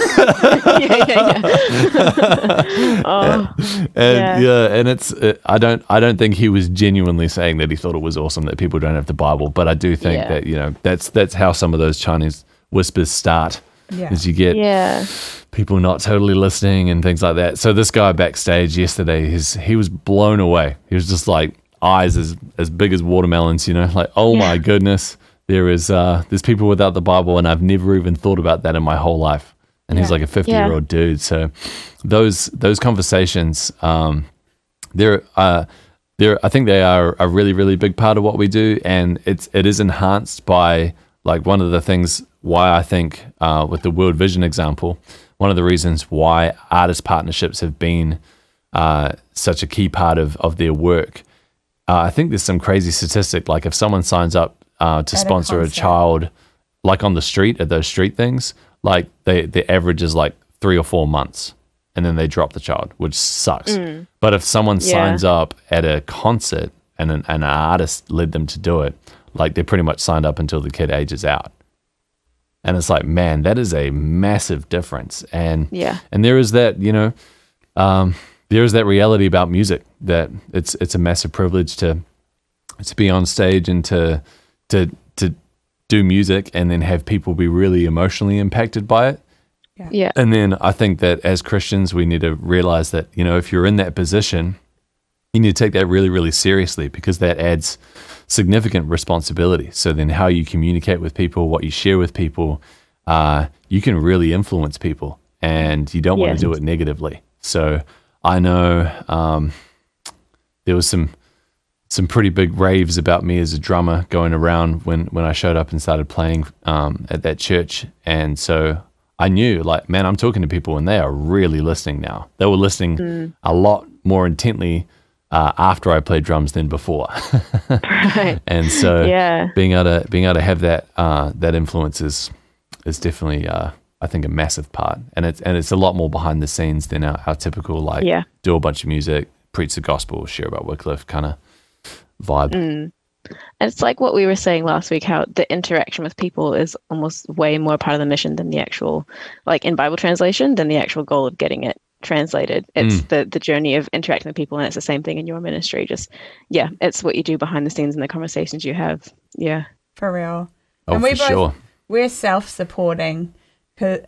yeah, yeah. (laughs) oh, and yeah. Yeah. and it's uh, I don't I don't think he was genuinely saying that he thought it was awesome that people don't have the Bible, but I do think Yeah. that you know that's that's how some of those Chinese whispers start. Yeah. Is you get yeah. people not totally listening and things like that. So this guy backstage yesterday, his he was blown away. He was just like eyes as as big as watermelons, you know, like oh my goodness, there is uh there's people without the Bible, and I've never even thought about that in my whole life. And he's like a fifty Yeah. year old dude. So those those conversations, um, they're uh they're I think they are a really really big part of what we do, and it's it is enhanced by like one of the things why I think uh, with the World Vision example, one of the reasons why artist partnerships have been uh, such a key part of of their work. Uh, I think there's some crazy statistic like if someone signs up uh, to At sponsor a concert. child, like on the street at those street things, like they the average is like three or four months, and then they drop the child, which sucks. But if someone Yeah. signs up at a concert and an, and an artist led them to do it, like they're pretty much signed up until the kid ages out. And it's like, man, that is a massive difference. And Yeah. and there is that, you know, um, there is that reality about music that it's it's a massive privilege to to be on stage and to to to do music and then have people be really emotionally impacted by it. Yeah. And then I think that as Christians, we need to realize that, you know, if you're in that position, you need to take that really, really seriously because that adds significant responsibility. So then, how you communicate with people, what you share with people, uh, you can really influence people and you don't want Yes. to do it negatively. So I know um, there was some some pretty big raves about me as a drummer going around when when I showed up and started playing um, at that church, and so I knew like, man, I'm talking to people and they are really listening now. They were listening a lot more intently uh, after I played drums than before. (laughs) Right. and so Yeah. being able to being able to have that uh, that influence is is definitely uh, I think a massive part, and it's and it's a lot more behind the scenes than our, our typical like Yeah. do a bunch of music, preach the gospel, share about Wycliffe kind of vibe. Mm. And it's like what we were saying last week, how the interaction with people is almost way more part of the mission than the actual, like in Bible translation, than the actual goal of getting it translated. It's the the journey of interacting with people, and it's the same thing in your ministry. Just yeah, it's what you do behind the scenes and the conversations you have. Yeah. For real. Oh, And for we both- sure. We're self supporting.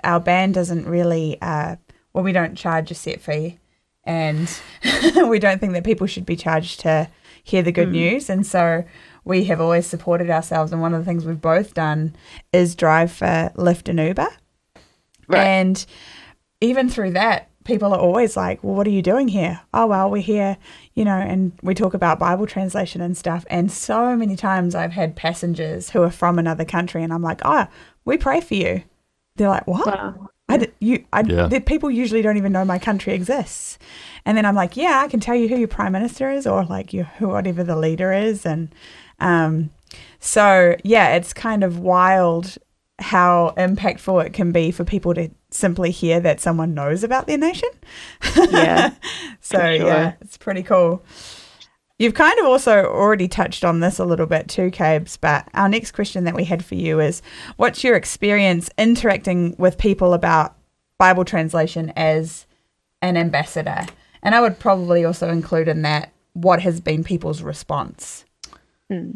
Our band doesn't really, uh, well, we don't charge a set fee. And (laughs) we don't think that people should be charged to hear the good hmm. news. And so we have always supported ourselves. And one of the things we've both done is drive for Lyft and Uber. Right. And even through that, people are always like, well, what are you doing here? Oh, well, we're here, you know, and we talk about Bible translation and stuff. And so many times I've had passengers who are from another country and I'm like, oh, we pray for you. They're like, what? Wow. I you, I, Yeah. the people usually don't even know my country exists. And then I'm like, yeah, I can tell you who your prime minister is or like you, who, whatever the leader is. And, um, so yeah, it's kind of wild how impactful it can be for people to simply hear that someone knows about their nation. Yeah. (laughs) So sure. yeah, it's pretty cool. You've kind of also already touched on this a little bit too, Cabes, but our next question that we had for you is what's your experience interacting with people about Bible translation as an ambassador? And I would probably also include in that what has been people's response. Hmm.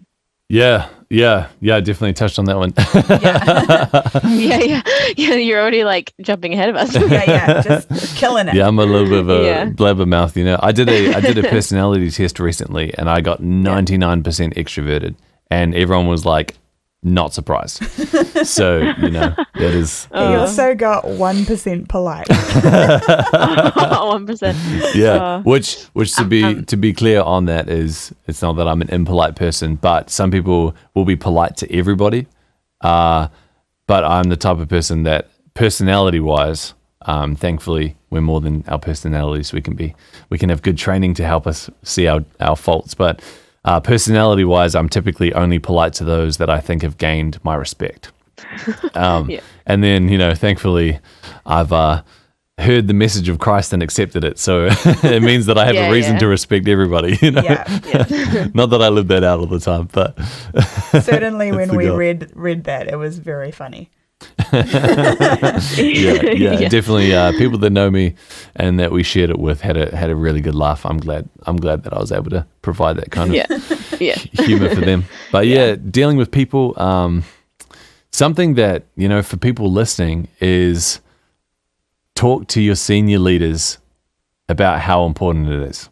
Yeah, yeah, yeah. I definitely touched on that one. (laughs) (laughs) yeah, yeah, yeah. You're already like jumping ahead of us. Yeah, yeah, (laughs) just killing it. yeah, I'm a little bit of a Yeah. blabbermouth. You know, I did a I did a personality test recently, and I got 99% extroverted, and everyone was like, not surprised. (laughs) so you know, that is (laughs) You also got 1% polite. (laughs) One percent. yeah Uh, which which to be to be clear on that is it's not that i'm an impolite person but some people will be polite to everybody uh but i'm the type of person that personality wise um thankfully we're more than our personalities we can be we can have good training to help us see our our faults but uh, personality wise i'm typically only polite to those that i think have gained my respect (laughs) um, Yeah. and then you know thankfully i've uh heard the message of Christ and accepted it. So (laughs) it means that I have Yeah, a reason yeah. to respect everybody. (laughs) You know, not that I live that out all the time, but Certainly when we read read that, it was very funny. (laughs) yeah, (laughs) yeah, definitely. Uh, people that know me and that we shared it with had a had a really good laugh. I'm glad. I'm glad that I was able to provide that kind of Yeah, (laughs) yeah. humor for them. But yeah, dealing with people, um, something that you know for people listening is talk to your senior leaders about how important it is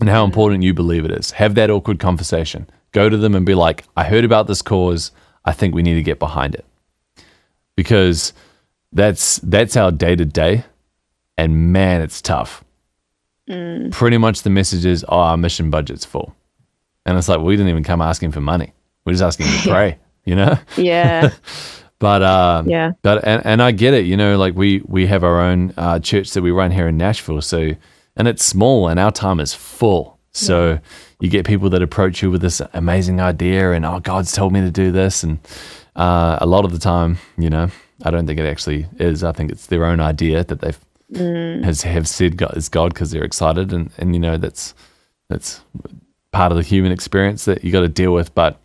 and how important you believe it is. Have that awkward conversation. Go to them and be like, "I heard about this cause. I think we need to get behind it." Because that's that's our day to day, and man, it's tough. Pretty much the message is, "Oh, our mission budget's full." And it's like we didn't even come asking for money. We're just asking to (laughs) pray, you know. Yeah, (laughs) But um, Yeah. But and, and I get it, you know, like we we have our own uh, church that we run here in Nashville, so and it's small and our time is full. So you get people that approach you with this amazing idea and oh God's told me to do this and uh, a lot of the time, you know, I don't think it actually is. I think it's their own idea that they've has have said God is God because they're excited and and you know that's that's part of the human experience that you got to deal with. But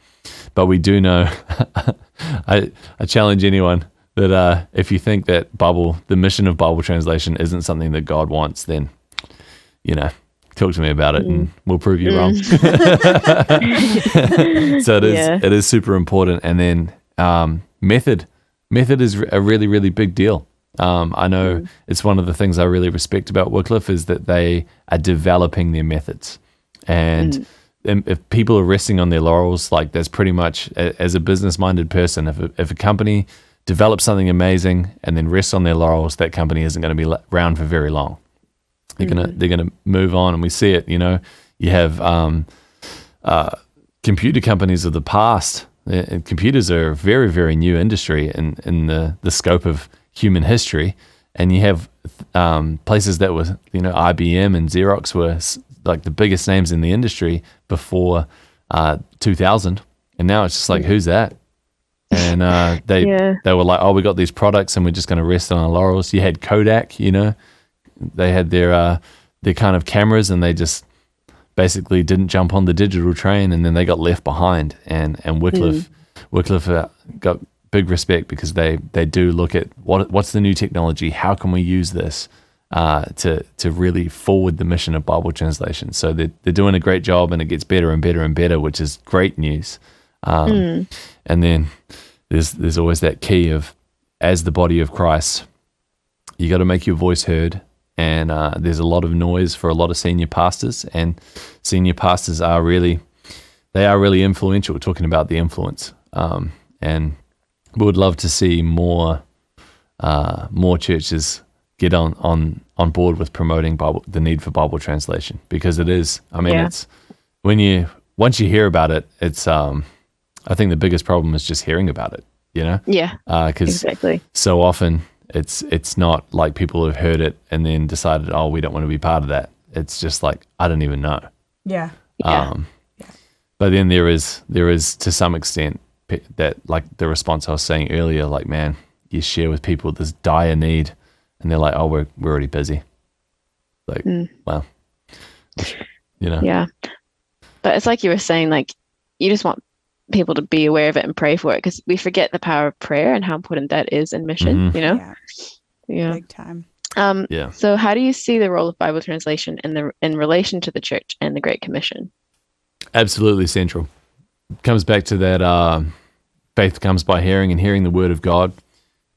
but we do know, (laughs) I I challenge anyone that uh, if you think that Bible, the mission of Bible translation isn't something that God wants, then you know. Talk to me about it, and we'll prove you wrong. (laughs) so it is (laughs) Yeah. it is super important. And then um, method method is a really really big deal. Um, I know it's one of the things I really respect about Wycliffe is that they are developing their methods, and and if people are resting on their laurels, like that's pretty much as a business minded person, if a, if a company develops something amazing and then rests on their laurels, that company isn't going to be around for very long. They're gonna they're gonna move on, and we see it. You know, you have um, uh, computer companies of the past. Uh, and computers are a very very new industry in in the the scope of human history, and you have um, places that were you know IBM and Xerox were like the biggest names in the industry before uh, 2000, and now it's just like, who's that? And uh, (laughs) they Yeah. they were like, oh, we got these products, and we're just going to rest on our laurels. You had Kodak, you know, they had their uh, their kind of cameras, and they just basically didn't jump on the digital train, and then they got left behind. And and Wycliffe Wycliffe uh, got big respect because they they do look at what what's the new technology, how can we use this uh, to to really forward the mission of Bible translation. So they're they're doing a great job, and it gets better and better and better, which is great news. Um, And then there's there's always that key of as the body of Christ, you got to make your voice heard. And uh, there's a lot of noise for a lot of senior pastors, and senior pastors are really they are really influential. Talking about the influence, um, and we would love to see more uh, more churches get on on on board with promoting Bible, the need for Bible translation because it is. I mean, Yeah. it's when you once you hear about it, it's. Um, I think the biggest problem is just hearing about it. You know, Yeah, because exactly. so often it's it's not like people have heard it and then decided, oh, we don't want to be part of that. It's just like I don't even know. Yeah. Yeah. Um, but then there is there is to some extent that like the response I was saying earlier, like man, you share with people this dire need, and they're like, oh, we're we're already busy. Like, well, you know, Yeah. But it's like you were saying, like, you just want people to be aware of it and pray for it because we forget the power of prayer and how important that is in mission, Mhm. you know? Yeah. Yeah. Big time. Um, yeah. so how do you see the role of Bible translation in the in relation to the church and the Great Commission? absolutely central. Comes back to that uh, faith comes by hearing and hearing the word of God.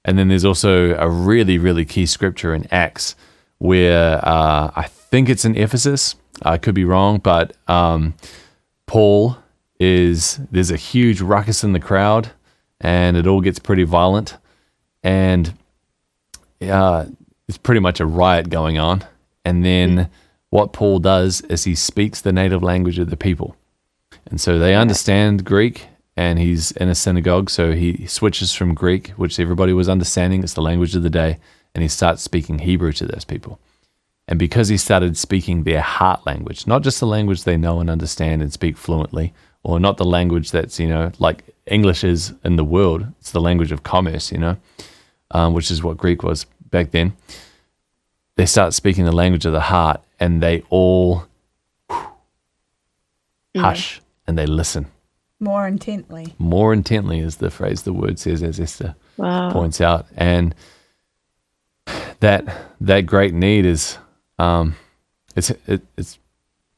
And then there's also a really, really key scripture in Acts where uh, I think it's in Ephesus. I could be wrong, but um, Paul is there's a huge ruckus in the crowd and it all gets pretty violent. And uh, it's pretty much a riot going on. And then what Paul does is he speaks the native language of the people. And so they understand Greek, and he's in a synagogue. So he switches from Greek, which everybody was understanding, it's the language of the day, and he starts speaking Hebrew to those people. And because he started speaking their heart language, not just the language they know and understand and speak fluently, or not the language that's, you know, like English is in the world, it's the language of commerce, you know, um, which is what Greek was back then. They start speaking the language of the heart and they all hush and they listen More intently. more intently, is the phrase the word says, as Esther Wow. points out. And that that great need is um, it's it, it's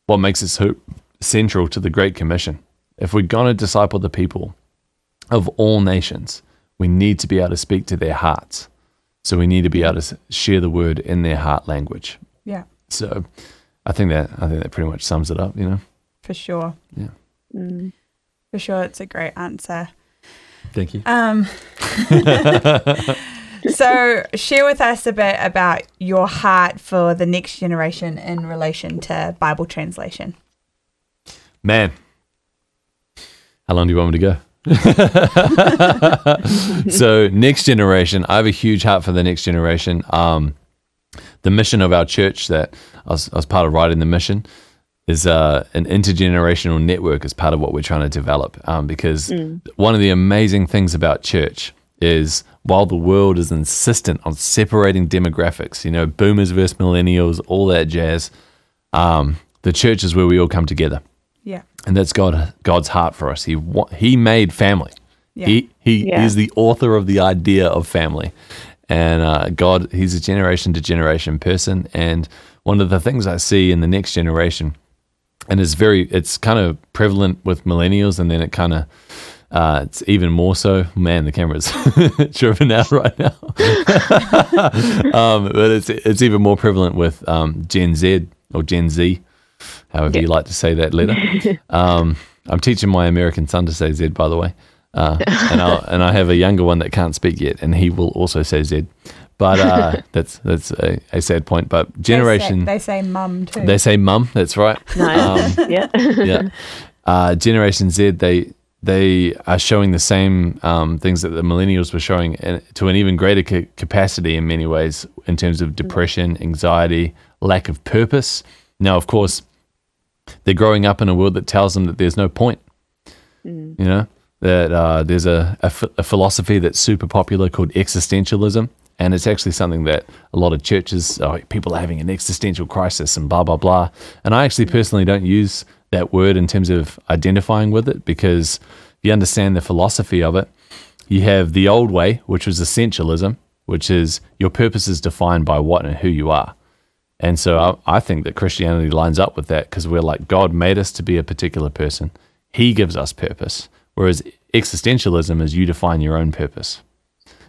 what makes it so central to the Great Commission. If we're gonna disciple the people of all nations, we need to be able to speak to their hearts. So we need to be able to share the word in their heart language. Yeah. So I think that I think that pretty much sums it up. You know. For sure. Yeah. Mm. For sure. It's a great answer. Thank you. Um, (laughs) (laughs) so, share with us a bit about your heart for the next generation in relation to Bible translation. Man, how long do you want me to go? (laughs) so, next generation, I have a huge heart for the next generation. Um, the mission of our church that I was, I was part of writing the mission is uh, an intergenerational network as part of what we're trying to develop. Um, because one of the amazing things about church is while the world is insistent on separating demographics, you know, boomers versus millennials, all that jazz, um, the church is where we all come together Yeah. and that's God God's heart for us. He he made family. Yeah. He he Yeah. is the author of the idea of family, and uh, God he's a generation to generation person. And one of the things I see in the next generation, and it's very it's kind of prevalent with millennials, and then it kind of. Uh, it's even more so. Man, the camera's (laughs) driven out right now. (laughs) um, but it's it's even more prevalent with um, Gen Z or Gen Z, however you like to say that letter. (laughs) Um, I'm teaching my American son to say Z, by the way, uh, and I and I have a younger one that can't speak yet, and he will also say Z. But uh, (laughs) that's that's a, a sad point. But generation, They say, they say mum too. they say mum. That's right. (laughs) Nice. Um, yeah. yeah. Uh, Generation Z, they they are showing the same um, things that the millennials were showing to an even greater ca- capacity in many ways in terms of depression, anxiety, lack of purpose. Now, of course, they're growing up in a world that tells them that there's no point. You know that uh, there's a, a, a philosophy that's super popular called existentialism, and it's actually something that a lot of churches, oh, people are having an existential crisis and blah blah blah. And I actually personally don't use that word in terms of identifying with it because if you understand the philosophy of it, you have the old way, which was essentialism, which is your purpose is defined by what and who you are. And so I, I think that Christianity lines up with that because we're like, God made us to be a particular person. He gives us purpose. Whereas existentialism is you define your own purpose.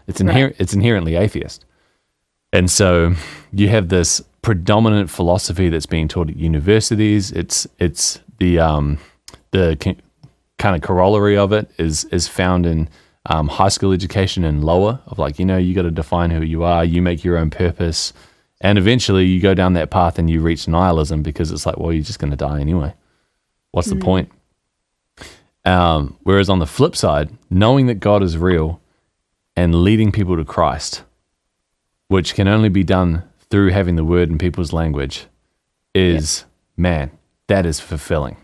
It's, inher- it's inherently atheist. And so you have this predominant philosophy that's being taught at universities. It's, it's the, um, the ki- kind of corollary of it is, is found in um, high school education and lower of like, you know, you got to define who you are, you make your own purpose. And eventually you go down that path and you reach nihilism because it's like, well, you're just going to die anyway. What's the point? Um, whereas on the flip side, knowing that God is real and leading people to Christ, which can only be done through having the word in people's language, is man, that is fulfilling.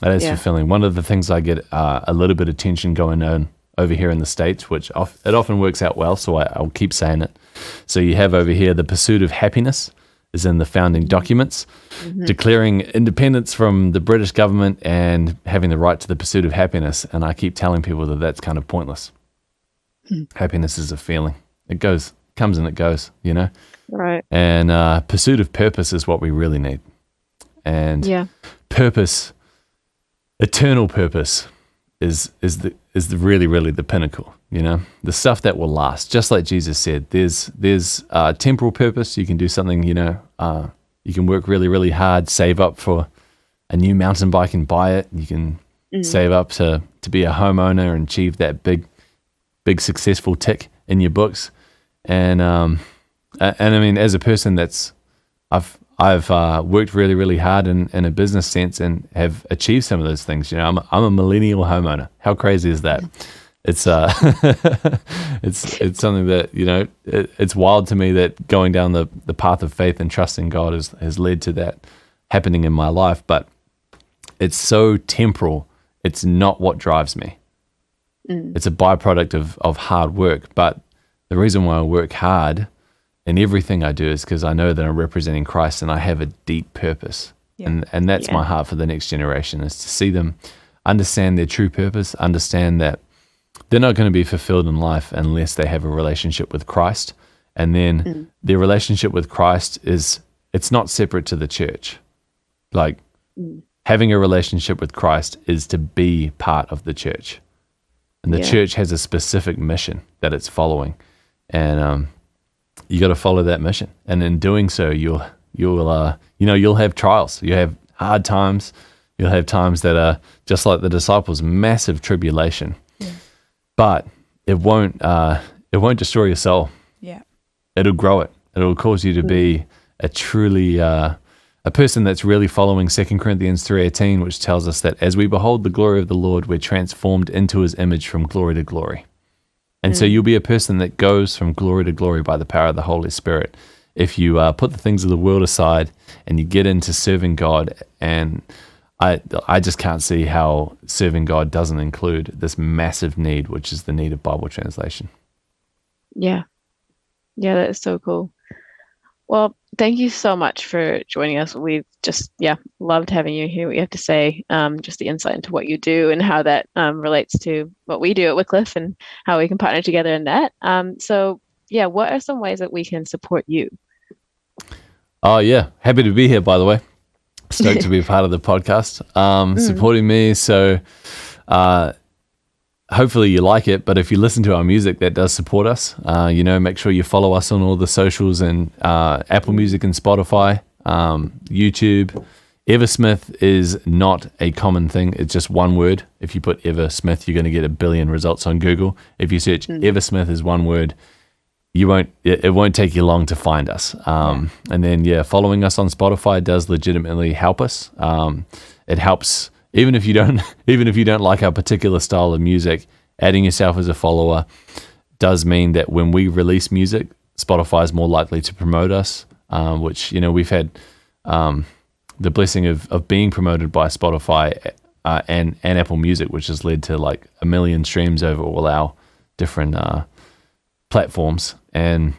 That is Yeah. fulfilling. One of the things I get uh, a little bit of tension going on over here in the States, which of, it often works out well, so I, I'll keep saying it. So you have over here the pursuit of happiness is in the founding mm-hmm. documents, mm-hmm. declaring independence from the British government and having the right to the pursuit of happiness. And I keep telling people that that's kind of pointless. Hmm. Happiness is a feeling. It goes, comes and it goes, you know? Right. And uh, pursuit of purpose is what we really need. And Yeah. purpose, eternal purpose, is is the is the really really the pinnacle. You know, the stuff that will last. Just like Jesus said, there's there's uh, temporal purpose. You can do something. You know, uh, you can work really really hard, save up for a new mountain bike and buy it. You can save up to to be a homeowner and achieve that big big successful tick in your books. And um, and I mean, as a person that's I've I've uh, worked really really hard in, in a business sense and have achieved some of those things. You know, I'm a, I'm a millennial homeowner. How crazy is that? It's uh, (laughs) it's it's something that you know it, it's wild to me that going down the, the path of faith and trusting God has has led to that happening in my life. But it's so temporal. It's not what drives me. It's a byproduct of of hard work. But the reason why I work hard in everything I do is because I know that I'm representing Christ and I have a deep purpose. Yeah. And and that's Yeah. my heart for the next generation is to see them understand their true purpose, understand that they're not going to be fulfilled in life unless they have a relationship with Christ. And then their relationship with Christ is it's not separate to the church. Like having a relationship with Christ is to be part of the church. And the Yeah. church has a specific mission that it's following. And um, you got to follow that mission. And in doing so, you'll you'll uh, you know you'll have trials. You have hard times. You'll have times that are just like the disciples, massive tribulation. But it won't uh, it won't destroy your soul. Yeah. It'll grow it. It'll cause you to be a truly uh, a person that's really following 2 Corinthians 3:18 which tells us that as we behold the glory of the Lord we're transformed into his image from glory to glory. And so you'll be a person that goes from glory to glory by the power of the Holy Spirit. If you uh, put the things of the world aside and you get into serving God, and I, I just can't see how serving God doesn't include this massive need, which is the need of Bible translation. Yeah. Yeah, that is so cool. Well, thank you so much for joining us. We've just, yeah, loved having you here. what you have to say, um, just the insight into what you do and how that um, relates to what we do at Wycliffe and how we can partner together in that. Um, so, yeah, what are some ways that we can support you? Oh yeah, happy to be here. By the way, (laughs) stoked to be a part of the podcast, um, supporting me. So, uh, hopefully you like it. But if you listen to our music, that does support us. Uh, you know, make sure you follow us on all the socials and uh, Apple Music and Spotify, um, YouTube. Eversmith is not a common thing. It's just one word. If you put Eversmith, you're going to get a billion results on Google. If you search Eversmith as one word, you won't it, it won't take you long to find us um, and then yeah following us on spotify does legitimately help us um, it helps even if you don't (laughs) even if you don't like our particular style of music adding yourself as a follower does mean that when we release music spotify is more likely to promote us um, which you know we've had um, the blessing of of being promoted by Spotify uh, and and Apple Music, which has led to like a million streams over all our different uh, platforms, and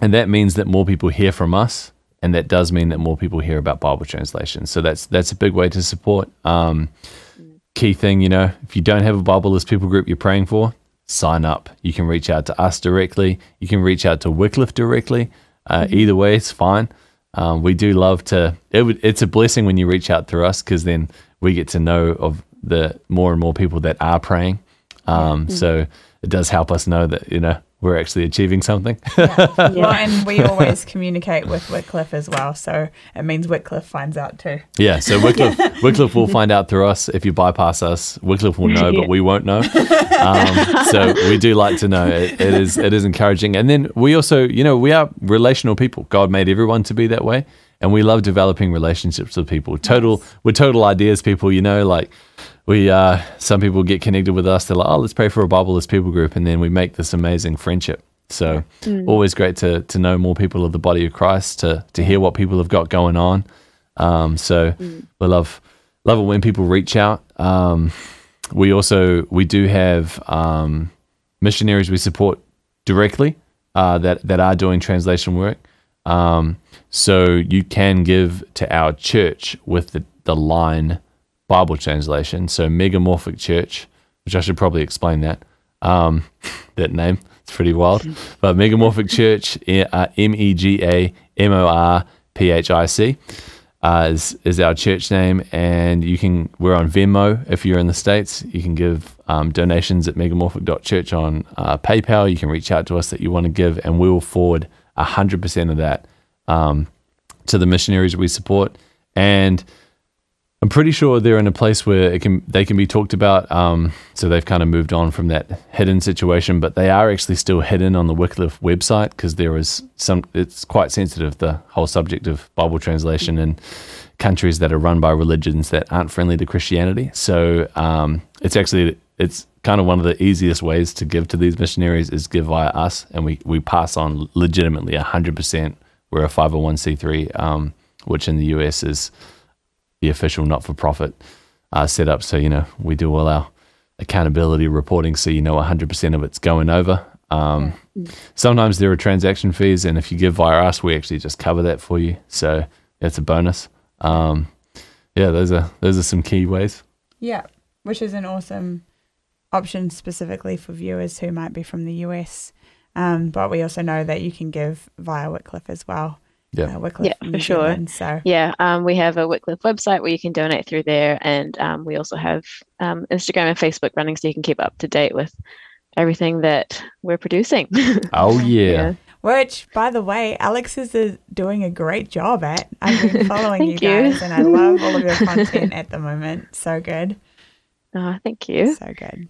and that means that more people hear from us, and that does mean that more people hear about Bible translation. So that's that's a big way to support. Um, key thing, you know, if you don't have a Bibleless people group you're praying for, sign up. You can reach out to us directly. You can reach out to Wycliffe directly. Uh, Mm-hmm. Either way, it's fine. Um, we do love to. It would, it's a blessing when you reach out through us because then we get to know of the more and more people that are praying. Um, Mm-hmm. So it does help us know that you know we're actually achieving something. (laughs) Well, and we (laughs) always communicate with Wycliffe as well, so it means Wycliffe finds out too. Yeah, so Wycliffe, (laughs) Wycliffe will find out through us. If you bypass us, Wycliffe will know, Yeah. but we won't know. Um, so we do like to know. It, it is it is encouraging, and then we also, you know, we are relational people. God made everyone to be that way, and we love developing relationships with people. Total, we're total ideas people. You know, like we uh, some people get connected with us. They're like, oh, let's pray for a Bibleless people group, and then we make this amazing friendship. So always great to to know more people of the body of Christ, to to hear what people have got going on. Um, so we love love it when people reach out. Um, we also we do have um, missionaries we support directly uh, that that are doing translation work. Um, so you can give to our church with the, the line Bible translation. So Megamorphic Church, which I should probably explain that um, (laughs) that name. It's pretty wild. (laughs) But Megamorphic Church, uh, M E G A M O R P H I C, uh, is is our church name, and you can we're on Venmo if you're in the states. You can give um, donations at megamorphic.church on uh, PayPal. You can reach out to us that you want to give, and we will forward hundred percent of that um, to the missionaries we support. And I'm pretty sure they're in a place where it can they can be talked about. Um, so they've kind of moved on from that hidden situation, but they are actually still hidden on the Wycliffe website because there is some. It's quite sensitive the whole subject of Bible translation in countries that are run by religions that aren't friendly to Christianity. So um, it's actually it's kind of one of the easiest ways to give to these missionaries is give via us, and we we pass on legitimately hundred percent. We're a 501c3, um, which in the US is the official not-for-profit uh, setup. So you know we do all our accountability reporting, so you know 100% of it's going over. Um, Sometimes there are transaction fees, and if you give via us, we actually just cover that for you. So that's a bonus. Um, yeah, those are those are some key ways. Yeah, which is an awesome option specifically for viewers who might be from the US. Um, but we also know that you can give via Wycliffe as well. Yeah. Uh, Wycliffe Yeah, for sure. Zealand, So Yeah, um, we have a Wycliffe website where you can donate through there, and um, we also have um, Instagram and Facebook running, so you can keep up to date with everything that we're producing. (laughs) Oh yeah, Which, by the way, Alex is uh doing a great job at. I've been (laughs) following you Thank you. guys, and I love all of your (laughs) content at the moment. So good, Ah, thank you. so good.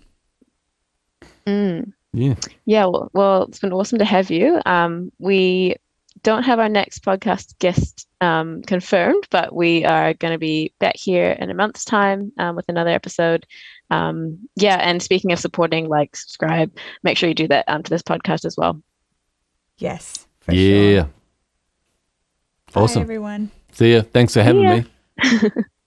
Mm. yeah. Yeah, well, well, it's been awesome to have you. Um, we don't have our next podcast guest um, confirmed, but we are going to be back here in a month's time um, with another episode. Um, yeah, and speaking of supporting, like, subscribe, make sure you do that um, to this podcast as well. Yes, for yeah. sure. Bye, Awesome. everyone. See ya. Thanks for having ya. me. (laughs)